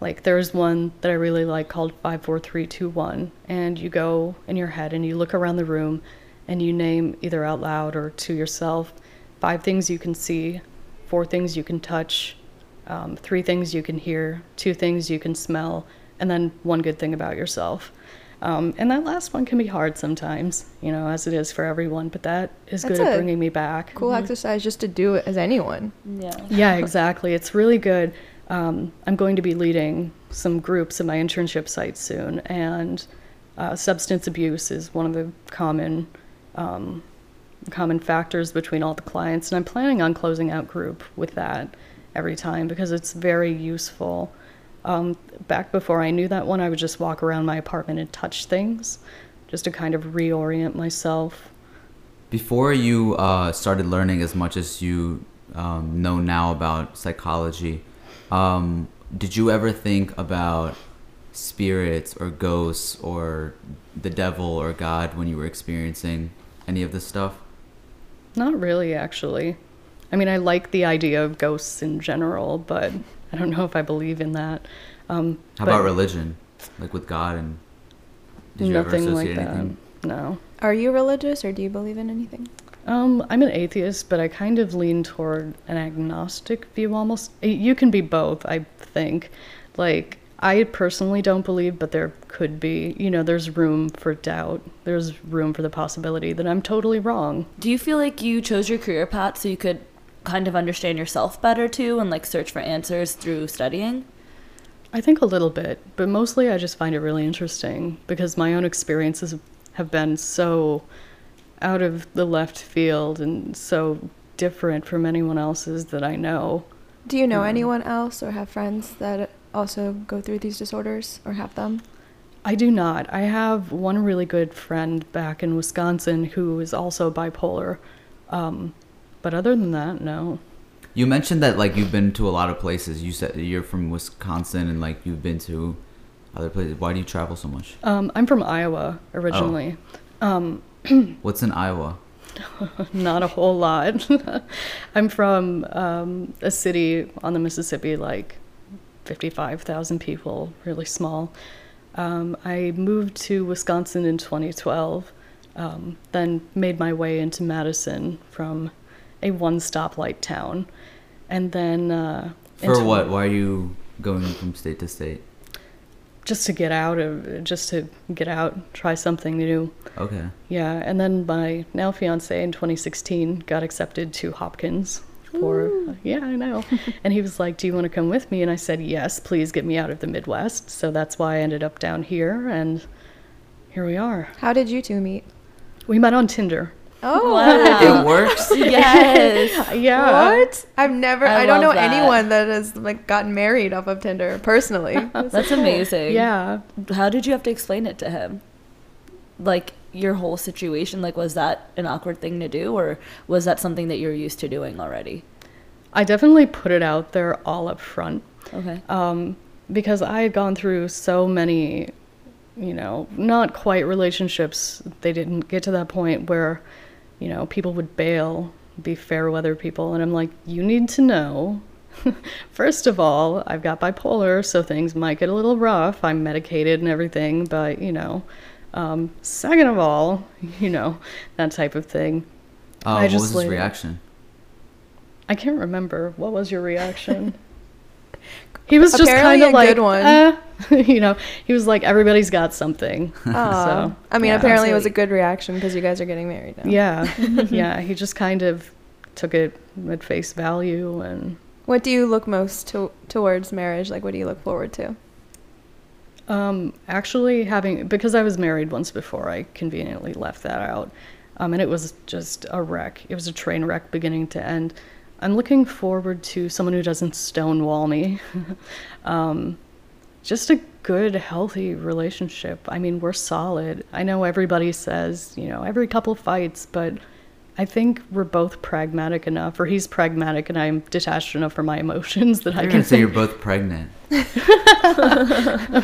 Speaker 5: Like there's one that I really like called five, four, three, two, one, and you go in your head and you look around the room, and you name either out loud or to yourself five things you can see, four things you can touch, um, three things you can hear, two things you can smell, and then one good thing about yourself. Um, and that last one can be hard sometimes, you know, as it is for everyone, but that is
Speaker 6: That's
Speaker 5: good at bringing me back.
Speaker 6: Cool exercise just to do it as anyone.
Speaker 2: Yeah.
Speaker 5: Yeah, exactly. It's really good. Um, I'm going to be leading some groups at my internship site soon, and uh, substance abuse is one of the common um, common factors between all the clients. And I'm planning on closing out group with that every time because it's very useful. Um, back before I knew that one, I would just walk around my apartment and touch things, just to kind of reorient myself.
Speaker 1: Before you uh, started learning as much as you um, know now about psychology, um, did you ever think about spirits or ghosts or the devil or God when you were experiencing any of this stuff?
Speaker 5: Not really, actually. I mean, I like the idea of ghosts in general, but I don't know if I believe in that. Um,
Speaker 1: How
Speaker 5: but
Speaker 1: about religion, like with God and? Did you ever
Speaker 5: nothing like that.
Speaker 1: anything?
Speaker 5: No.
Speaker 6: Are you religious or do you believe in anything?
Speaker 5: Um, I'm an atheist, but I kind of lean toward an agnostic view almost. You can be both, I think. Like, I personally don't believe, but there could be, you know, there's room for doubt. There's room for the possibility that I'm totally wrong.
Speaker 2: Do you feel like you chose your career path so you could kind of understand yourself better too and like search for answers through studying?
Speaker 5: I think a little bit, but mostly I just find it really interesting because my own experiences have been so out of the left field and so different from anyone else's that I know.
Speaker 6: Do you know
Speaker 5: Mm.
Speaker 6: anyone else or have friends that also go through these disorders or have them?
Speaker 5: I do not. I have one really good friend back in Wisconsin who is also bipolar. Um, but other than that, no.
Speaker 1: You mentioned that like you've been to a lot of places. You said you're from Wisconsin and like you've been to other places. Why do you travel so much?
Speaker 5: Um, I'm from Iowa originally. Um,
Speaker 1: What's in Iowa?
Speaker 5: not a whole lot. I'm from um, a city on the Mississippi, like 55,000 people, really small. Um, I moved to Wisconsin in 2012, um, then made my way into Madison from a one stoplight town. And then. Uh,
Speaker 1: For what? Why are you going from state to state?
Speaker 5: Just to get out of, just to get out, try something new.
Speaker 1: Okay.
Speaker 5: Yeah, and then my now fiance in 2016 got accepted to Hopkins for uh, mm. yeah, I know. and he was like, "Do you want to come with me?" And I said, "Yes, please get me out of the Midwest." So that's why I ended up down here and here we are.
Speaker 6: How did you two meet?
Speaker 5: We met on Tinder.
Speaker 6: Oh,
Speaker 2: Wow.
Speaker 1: It works.
Speaker 2: yes.
Speaker 5: Yeah.
Speaker 6: what? I've never.
Speaker 2: I
Speaker 6: I, don't know
Speaker 2: that.
Speaker 6: anyone that has like gotten married off of Tinder personally.
Speaker 2: That's amazing.
Speaker 5: Yeah.
Speaker 2: How did you have to explain it to him? Like your whole situation, like was that an awkward thing to do or was that something that you're used to doing already?
Speaker 5: I definitely put it out there all up front.
Speaker 2: Okay.
Speaker 5: um, because I had gone through so many, you know, not quite relationships. They didn't get to that point where, you know, people would bail, be fair weather people. And I'm like, you need to know. First of all, I've got bipolar, so things might get a little rough. I'm medicated and everything, but, you know, um, second of all, you know, that type of thing.
Speaker 1: Uh,
Speaker 5: I
Speaker 1: what
Speaker 5: just
Speaker 1: was his
Speaker 5: laid it-
Speaker 1: reaction?
Speaker 5: I can't remember. What was your reaction? He was just kind of
Speaker 6: a
Speaker 5: like,
Speaker 6: good one.
Speaker 5: "Eh," you know, he was like, everybody's got something. So,
Speaker 6: I mean,
Speaker 5: yeah.
Speaker 6: apparently it was a good reaction because you guys are getting married now.
Speaker 5: Yeah, yeah. He just kind of took it at face value, and
Speaker 6: What do you look most to- towards marriage? Like, what do you look forward to?
Speaker 5: Um, actually having because I was married once before, I conveniently left that out, um, and it was just a wreck. It was a train wreck, beginning to end. I'm looking forward to someone who doesn't stonewall me. um, just a good, healthy relationship. I mean, we're solid. I know everybody says, you know, every couple fights, but I think we're both pragmatic enough, or he's pragmatic and I'm detached enough from my emotions that I
Speaker 1: You're
Speaker 5: can
Speaker 1: gonna say
Speaker 5: say
Speaker 1: you're both pregnant.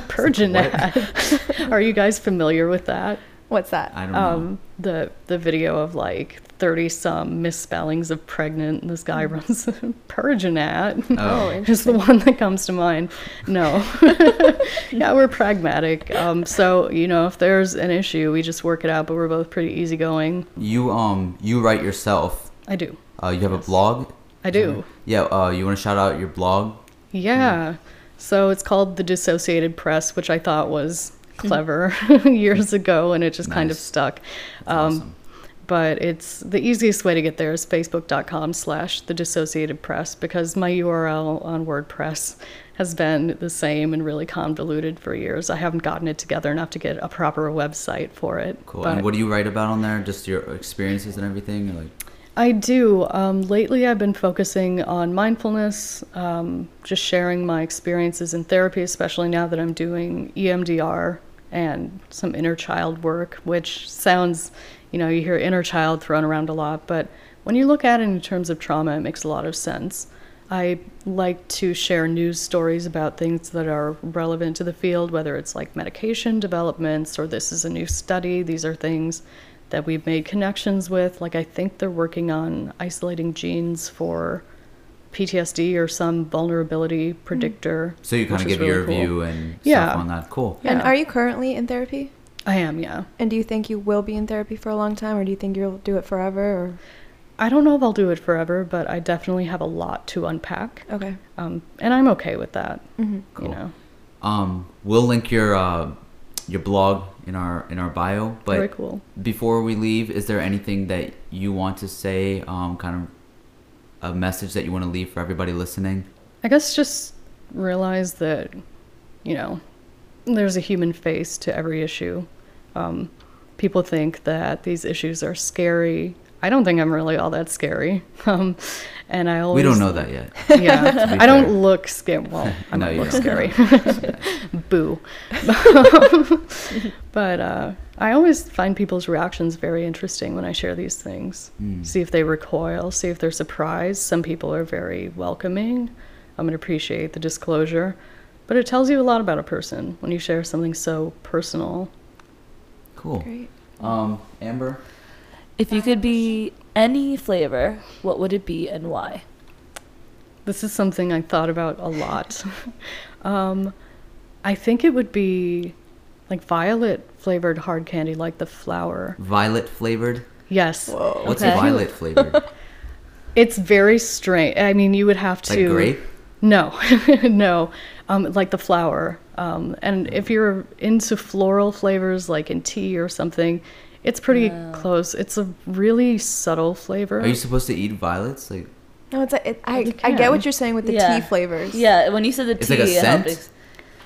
Speaker 5: Perginat. Are you guys familiar with that?
Speaker 6: What's that?
Speaker 1: I don't know.
Speaker 5: Um, the the video of like thirty some misspellings of pregnant, and this guy runs Perginat.
Speaker 1: Oh.
Speaker 5: is the one that comes to mind. No, yeah, we're pragmatic. Um, so you know, if there's an issue, we just work it out. But we're both pretty easygoing.
Speaker 1: You um you write yourself.
Speaker 5: I do.
Speaker 1: Uh, you have a blog.
Speaker 5: I do.
Speaker 1: Yeah. Uh, you want to shout out your blog?
Speaker 5: Yeah. So it's called the Dissociated Press, which I thought was clever years ago, and it just kind of stuck. Um,
Speaker 1: awesome.
Speaker 5: But it's the easiest way to get there is facebook.com slash the dissociated press because my URL on WordPress has been the same and really convoluted for years. I haven't gotten it together enough to get a proper website for it.
Speaker 1: Cool.
Speaker 5: But
Speaker 1: and what do you write about on there? Just your experiences and everything? Like,
Speaker 5: I do. Um, lately, I've been focusing on mindfulness, um, just sharing my experiences in therapy, especially now that I'm doing EMDR and some inner child work, which sounds, you know, you hear inner child thrown around a lot, but when you look at it in terms of trauma, it makes a lot of sense. I like to share news stories about things that are relevant to the field, whether it's like medication developments or this is a new study. These are things that we've made connections with. Like, I think they're working on isolating genes for PTSD or some vulnerability predictor.
Speaker 1: so you kind of give
Speaker 5: really
Speaker 1: your
Speaker 5: cool.
Speaker 1: view and
Speaker 5: Yeah.
Speaker 1: stuff on that. Cool.
Speaker 6: And are you currently in therapy?
Speaker 5: I am, yeah.
Speaker 6: And do you think you will be in therapy for a long time, or do you think you'll do it forever? Or
Speaker 5: I don't know if I'll do it forever, but I definitely have a lot to unpack.
Speaker 6: okay,
Speaker 5: Um, and I'm okay with that,
Speaker 6: hmm
Speaker 1: Cool.
Speaker 5: you know.
Speaker 1: Um, we'll link your uh, your blog in our in our bio. But
Speaker 5: Very cool.
Speaker 1: before we leave, is there anything that you want to say? Um, kind of a message that you want to leave for everybody listening?
Speaker 5: I guess just realize that, you know, there's a human face to every issue. Um, people think that these issues are scary. I don't think I'm really all that scary. Um, and I always
Speaker 1: we don't know that yet.
Speaker 5: Yeah, I don't
Speaker 1: fair.
Speaker 5: look scary. Well, I
Speaker 1: No,
Speaker 5: might
Speaker 1: you
Speaker 5: look
Speaker 1: don't.
Speaker 5: scary. Boo. but uh, I always find people's reactions very interesting when I share these things.
Speaker 1: Mm.
Speaker 5: See if they recoil, see if they're surprised. Some people are very welcoming. I'm going to appreciate the disclosure. But it tells you a lot about a person when you share something so personal.
Speaker 1: Cool.
Speaker 6: great.
Speaker 1: Um, Amber.
Speaker 2: If you could be any flavor, what would it be and why?
Speaker 5: This is something I thought about a lot. um, I think it would be like violet flavored hard candy, like the flower.
Speaker 1: Violet flavored.
Speaker 5: Yes. Whoa.
Speaker 1: What's
Speaker 2: Okay.
Speaker 1: violet flavored?
Speaker 5: It's very strange. I mean, you would have
Speaker 1: like
Speaker 5: to.
Speaker 1: grape?
Speaker 5: No, no. Um, like the flower. Um, and if you're into floral flavors, like in tea or something, it's pretty close. It's a really subtle flavor.
Speaker 1: Are you supposed to eat violets? Like
Speaker 6: No, it's a, it, I I get what you're saying with the
Speaker 2: Yeah.
Speaker 6: tea flavors.
Speaker 2: Yeah, when you said the
Speaker 1: It's
Speaker 2: tea,
Speaker 1: like a scent?
Speaker 2: ex-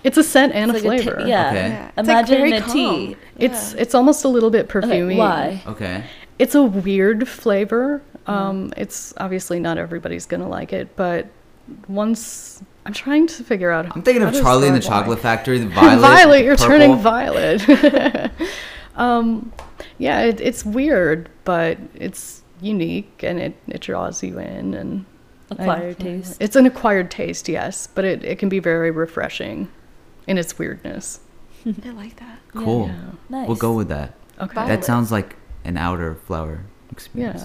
Speaker 5: it's a scent and
Speaker 2: it's
Speaker 5: a
Speaker 2: like
Speaker 5: flavor.
Speaker 2: ta- yeah.
Speaker 1: Okay.
Speaker 6: Yeah. It's, like,
Speaker 2: Imagine
Speaker 6: very
Speaker 2: a
Speaker 6: calm.
Speaker 2: tea.
Speaker 5: It's it's almost a little bit
Speaker 2: Okay,
Speaker 5: perfumey.
Speaker 2: why?
Speaker 1: okay.
Speaker 5: It's a weird flavor. Um, it's obviously not everybody's gonna like it, but once I'm trying to figure out.
Speaker 1: I'm thinking
Speaker 5: how
Speaker 1: of Charlie and the
Speaker 5: why.
Speaker 1: Chocolate Factory. The violet.
Speaker 5: Violet, you're
Speaker 1: purple.
Speaker 5: turning violet. um, yeah, it, it's weird, but it's unique and it, it draws you in and I-
Speaker 2: Acquired taste.
Speaker 5: It's an acquired taste, yes, but it, it can be very refreshing in its weirdness.
Speaker 6: I like that.
Speaker 1: Cool.
Speaker 5: Yeah.
Speaker 2: Nice.
Speaker 1: We'll go with that.
Speaker 5: Okay.
Speaker 6: Violet.
Speaker 1: That sounds like an outer flower experience.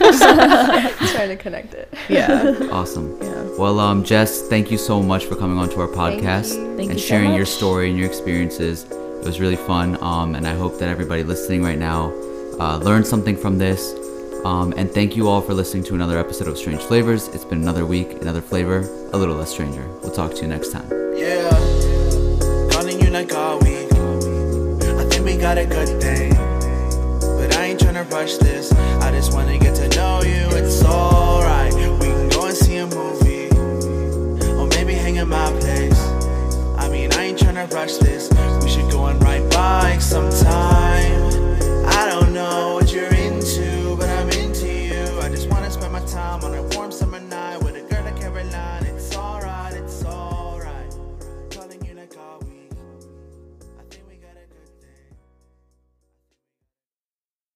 Speaker 5: Yeah.
Speaker 6: Trying to connect it.
Speaker 5: Yeah.
Speaker 1: Awesome.
Speaker 5: Yeah.
Speaker 1: Well, um, Jess, thank you so much for coming on to our
Speaker 6: Thank
Speaker 1: podcast
Speaker 6: you.
Speaker 2: Thank
Speaker 1: and
Speaker 2: you so
Speaker 1: sharing your story and your experiences. It was really fun, um, and I hope that everybody listening right now uh, learned something from this. Um, and thank you all for listening to another episode of Strange Flavors. It's been another week, another flavor, a little less stranger. We'll talk to you next time.
Speaker 7: Yeah, calling you like all week. I think we got a good thing, but I ain't trying to rush this. I just want to get to know you. It's alright. We can go and see a movie, or maybe hang in my place. I mean, I ain't trying to rush this like some time. I don't know.